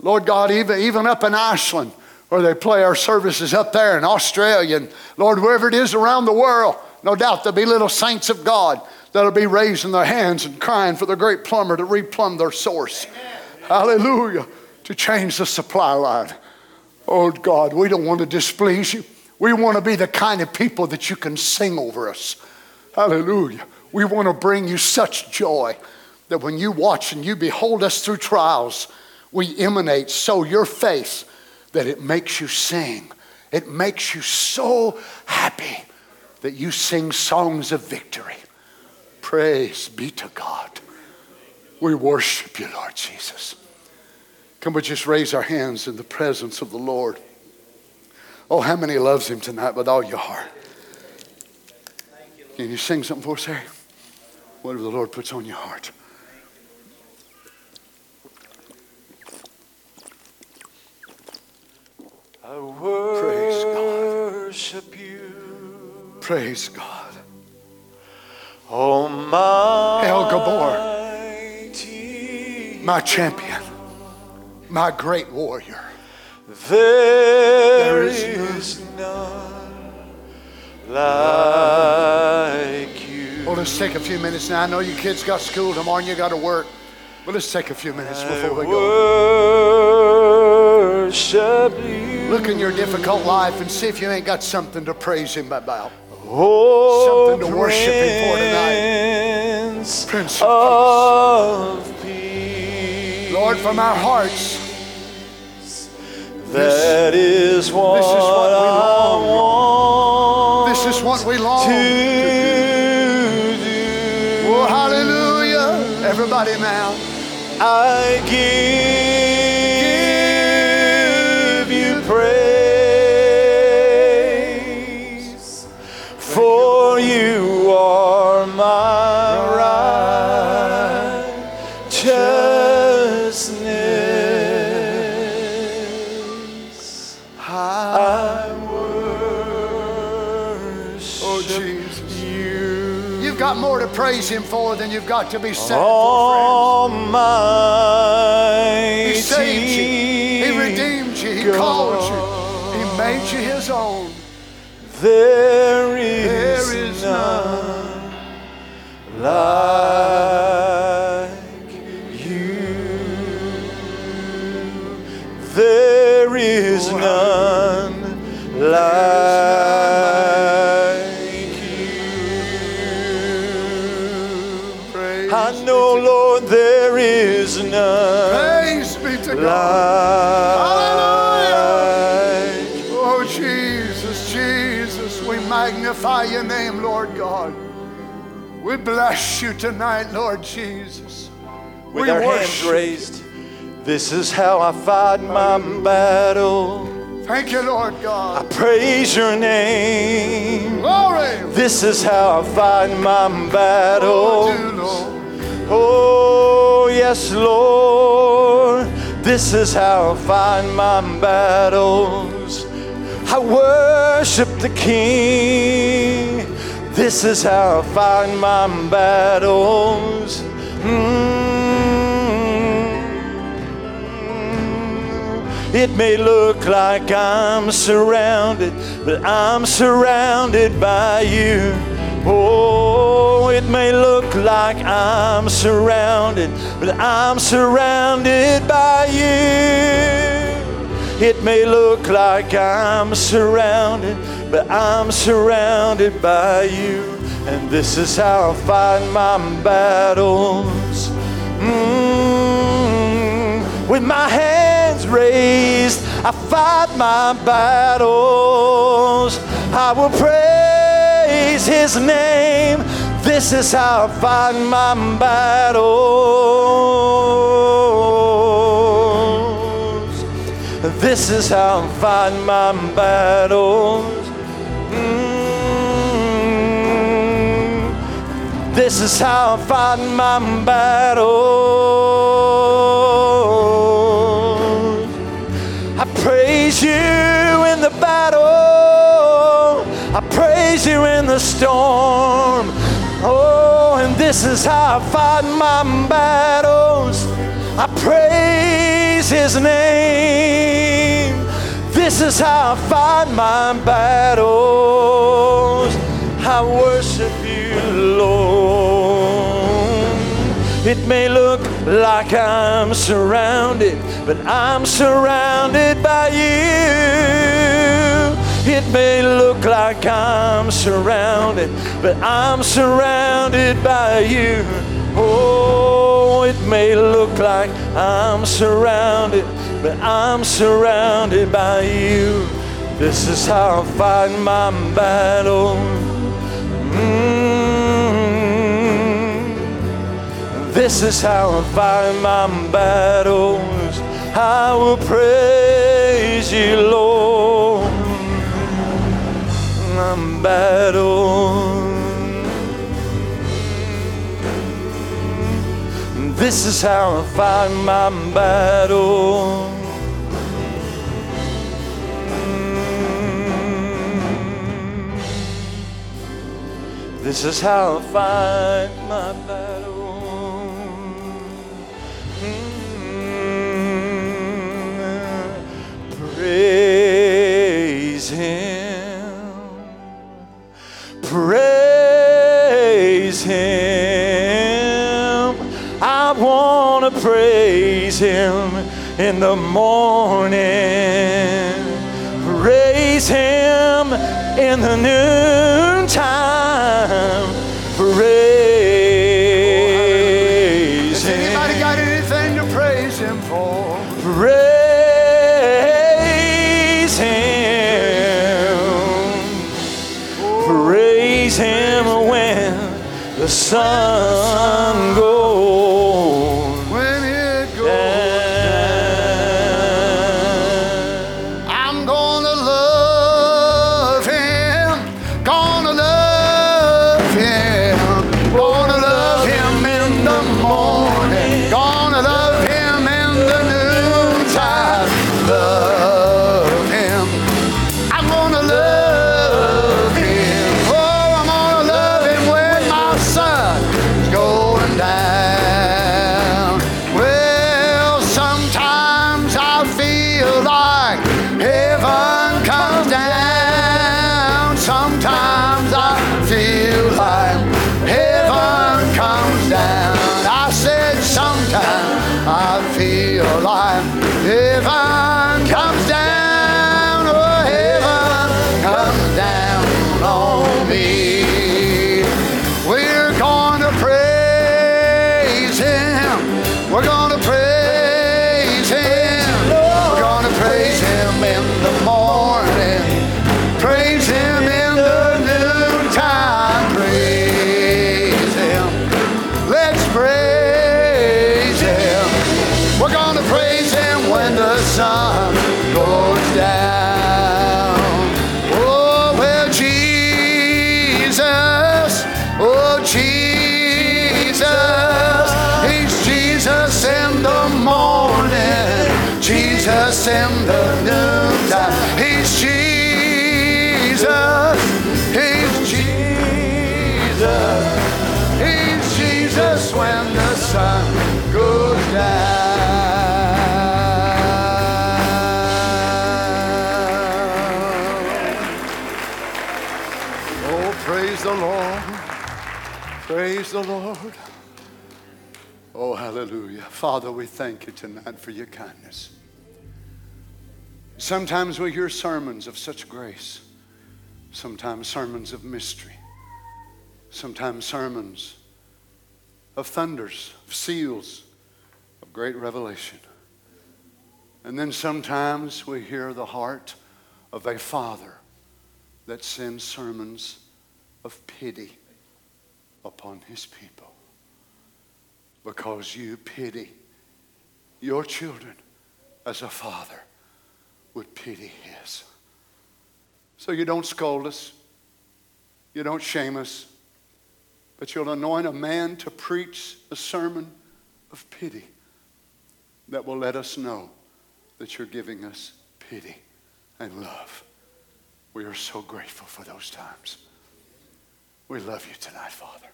Lord God, even, even up in Iceland, where they play our services up there in Australia, and Lord, wherever it is around the world, no doubt there'll be little saints of God that'll be raising their hands and crying for the great plumber to replumb their source. Amen. Hallelujah. To change the supply line. Oh God, we don't want to displease you. We want to be the kind of people that you can sing over us. Hallelujah. We want to bring you such joy that when you watch and you behold us through trials, we emanate so your face that it makes you sing. It makes you so happy that you sing songs of victory. Praise be to God. We worship you, Lord Jesus. Can we just raise our hands in the presence of the Lord? Oh, how many loves him tonight with all your heart? Can you sing something for us, Harry? Whatever the Lord puts on your heart. I worship Praise you. Praise God. Oh my El Gibbor, my champion, my great warrior. There, there is, none like you. Well, let's take a few minutes now. I know you kids got school tomorrow and you got to work. But let's take a few minutes before we go. Worship you. Look in your difficult life and see if you ain't got something to praise Him about. Oh, something to worship Him for tonight. Prince of peace. peace. Lord, from our hearts, that is what, this is what we long. want. This is what we long to, to do. Oh, hallelujah. Everybody now. I give praise Him for than you've got to be for, Almighty friends. He saved you. He redeemed you. He called you. He made you His own. There is, There is none like your name, Lord God. We bless you tonight, Lord Jesus. with we our hands raised. This is how I fight my battle. Thank you, Lord God. I praise your name. Glory. This is how I fight my battle. Oh. Oh, yes, Lord. This is how I fight my battles. I worship the King. This is how I fight my battles. Mm. It may look like I'm surrounded, but I'm surrounded by you. Oh, it may look like I'm surrounded, but I'm surrounded by you. It may look like I'm surrounded, but I'm surrounded by you. And this is how I fight my battles. Mm, with my hands raised, I fight my battles. I will praise his name. This is how I fight my battles. This is how I fight my battles. Mm. This is how I fight my battles. I praise you in the battle. I praise you in the storm. Oh, and this is how I fight my battles. I praise his name. This is how I fight my battles. I worship you, Lord. It may look like I'm surrounded, but I'm surrounded by you. It may look like I'm surrounded, but I'm surrounded by you. Oh, it may look like I'm surrounded, but I'm surrounded by you. This is how I fight my battle. Mm. This is how I fight my battles. I will praise you, Lord. My battle. This is how I fight my battle. This is how I fight my battle. Mm. Praise Him. Praise Him. Him in the morning. Praise Him in the noontime. Praise anybody Him. got anything to praise him for? Praise Him. Praise Him when the sun Sometimes we hear sermons of such grace, sometimes sermons of mystery, sometimes sermons of thunders, of seals, of great revelation. And then sometimes we hear the heart of a father that sends sermons of pity upon his people. Because you pity your children as a father would pity his. So you don't scold us, you don't shame us, but you'll anoint a man to preach a sermon of pity that will let us know that you're giving us pity, and love. We are so grateful for those times. We love you tonight, Father.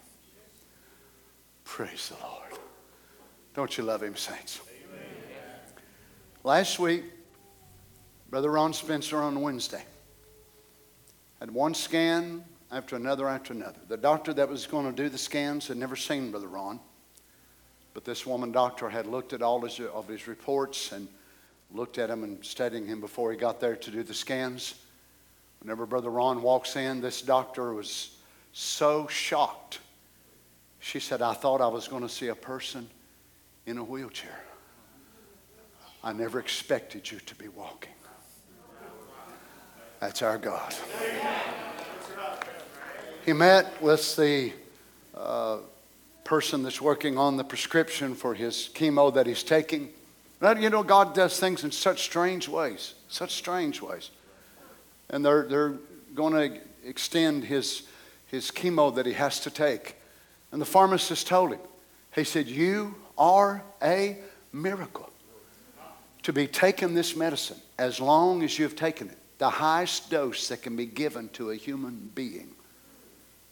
Praise the Lord. Don't you love him, saints? Last week, Brother Ron Spencer on Wednesday had one scan after another after another. The doctor that was going to do the scans had never seen Brother Ron, but this woman doctor had looked at all his, of his reports and looked at him and studying him before he got there to do the scans. Whenever Brother Ron walks in, this doctor was so shocked. She said, I thought I was going to see a person in a wheelchair. I never expected you to be walking. That's our God. He met with the uh, person that's working on the prescription for his chemo that he's taking. You know, God does things in such strange ways, such strange ways. And they're, they're going to extend his, his chemo that he has to take. And the pharmacist told him, he said, You are a miracle to be taking this medicine as long as you've taken it, the highest dose that can be given to a human being,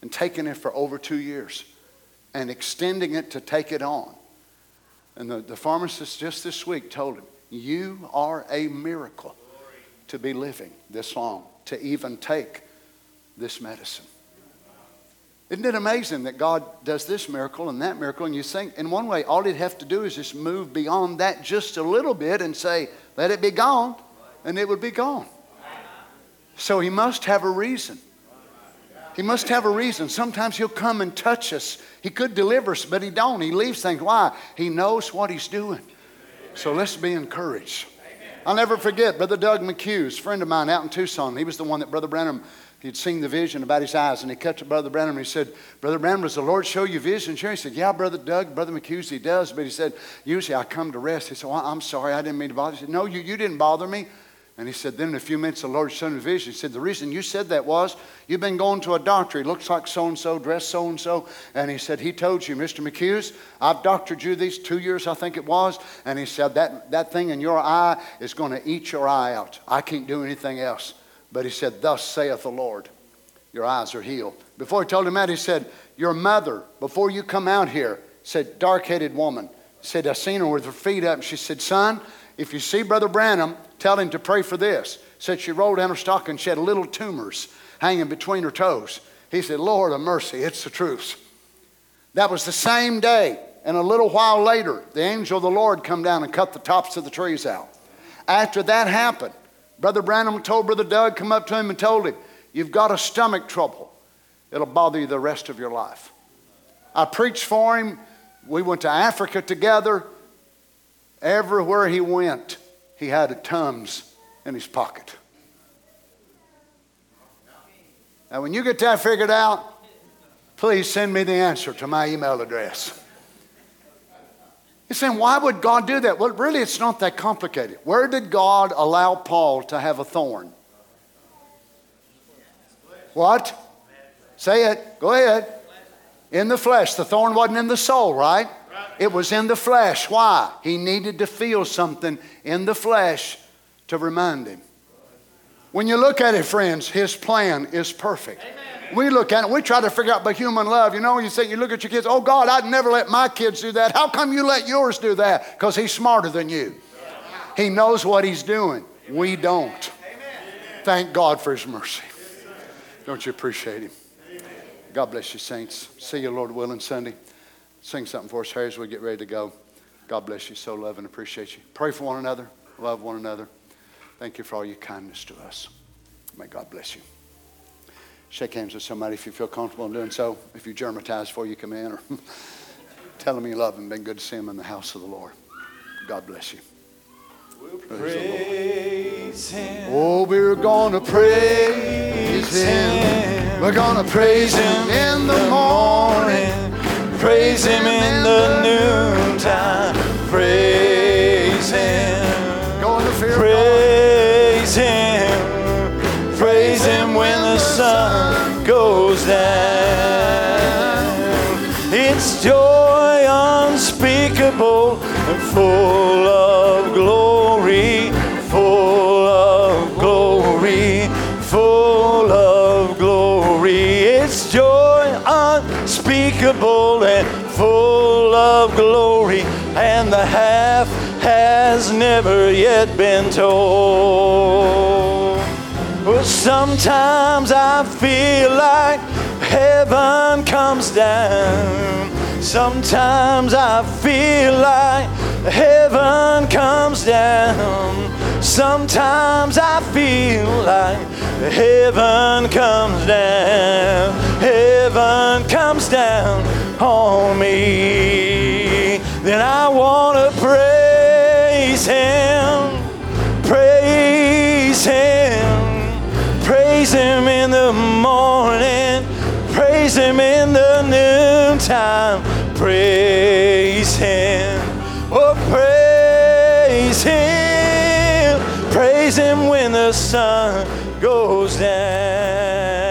and taking it for over two years and extending it to take it on. And the, the pharmacist just this week told him, You are a miracle to be living this long, to even take this medicine. Isn't it amazing that God does this miracle and that miracle? And you think, in one way, all he'd have to do is just move beyond that just a little bit and say, let it be gone, and it would be gone. So he must have a reason. He must have a reason. Sometimes he'll come and touch us. He could deliver us, but he don't. He leaves things. Why? He knows what he's doing. So let's be encouraged. I'll never forget Brother Doug McHughes, friend of mine out in Tucson. He was the one that Brother Branham He'd seen the vision about his eyes, and he cut to Brother Branham and he said, Brother Branham, does the Lord show you vision? Sure. He said, Yeah, Brother Doug, Brother McHughes, he does. But he said, Usually I come to rest. He said, well, I'm sorry, I didn't mean to bother you. He said, No, you, you didn't bother me. And he said, Then in a few minutes, the Lord showed him a vision. He said, The reason you said that was you've been going to a doctor. He looks like so and so, dressed so and so. And he said, He told you, Mr. McHughes, I've doctored you these two years, I think it was. And he said, That, that thing in your eye is going to eat your eye out. I can't do anything else. But he said, Thus saith the Lord your eyes are healed. Before he told him that, he said, Your mother, before you come out here, said, dark headed woman, said, I seen her with her feet up. She said, Son, if you see Brother Branham, tell him to pray for this. Said she rolled down her stocking, she had little tumors hanging between her toes. He said, Lord of mercy, it's the truth. That was the same day. And a little while later, the angel of the Lord come down and cut the tops of the trees out. After that happened, Brother Branham told Brother Doug, come up to him and told him, You've got a stomach trouble. It'll bother you the rest of your life. I preached for him. We went to Africa together. Everywhere he went, he had a Tums in his pocket. Now, when you get that figured out, please send me the answer to my email address. You're saying, why would God do that? Well, really, it's not that complicated. Where did God allow Paul to have a thorn? What? Say it. Go ahead. In the flesh. The thorn wasn't in the soul, right? It was in the flesh. Why? He needed to feel something in the flesh to remind him. When you look at it, friends, his plan is perfect. Amen. We look at it, we try to figure out by human love. You know, you say, you look at your kids, oh God, I'd never let my kids do that. How come you let yours do that? Because he's smarter than you. He knows what he's doing. We don't. Thank God for his mercy. Don't you appreciate him? God bless you, saints. See you, Lord willing, Sunday. Sing something for us, Harry, as we get ready to go. God bless you. So love and appreciate you. Pray for one another. Love one another. Thank you for all your kindness to us. May God bless you. Shake hands with somebody if you feel comfortable in doing so. If you germatize before you come in, or tell them you love them. Been good to see them in the house of the Lord. God bless you. We'll praise Him. Oh, we're gonna praise Him. We're gonna praise Him in the morning. Praise Him in the noontime. Praise Him. Go in the fear. Praise Him. Praise Him when the sun goes down. It's joy unspeakable and full yet been told. Well, sometimes I feel like heaven comes down. Sometimes I feel like heaven comes down. Sometimes I feel like heaven comes down. Heaven comes down on me. Then I want to praise Him. Praise Him. Praise Him in the morning. Praise Him in the noontime. Praise Him. Oh, praise Him. Praise Him when the sun goes down.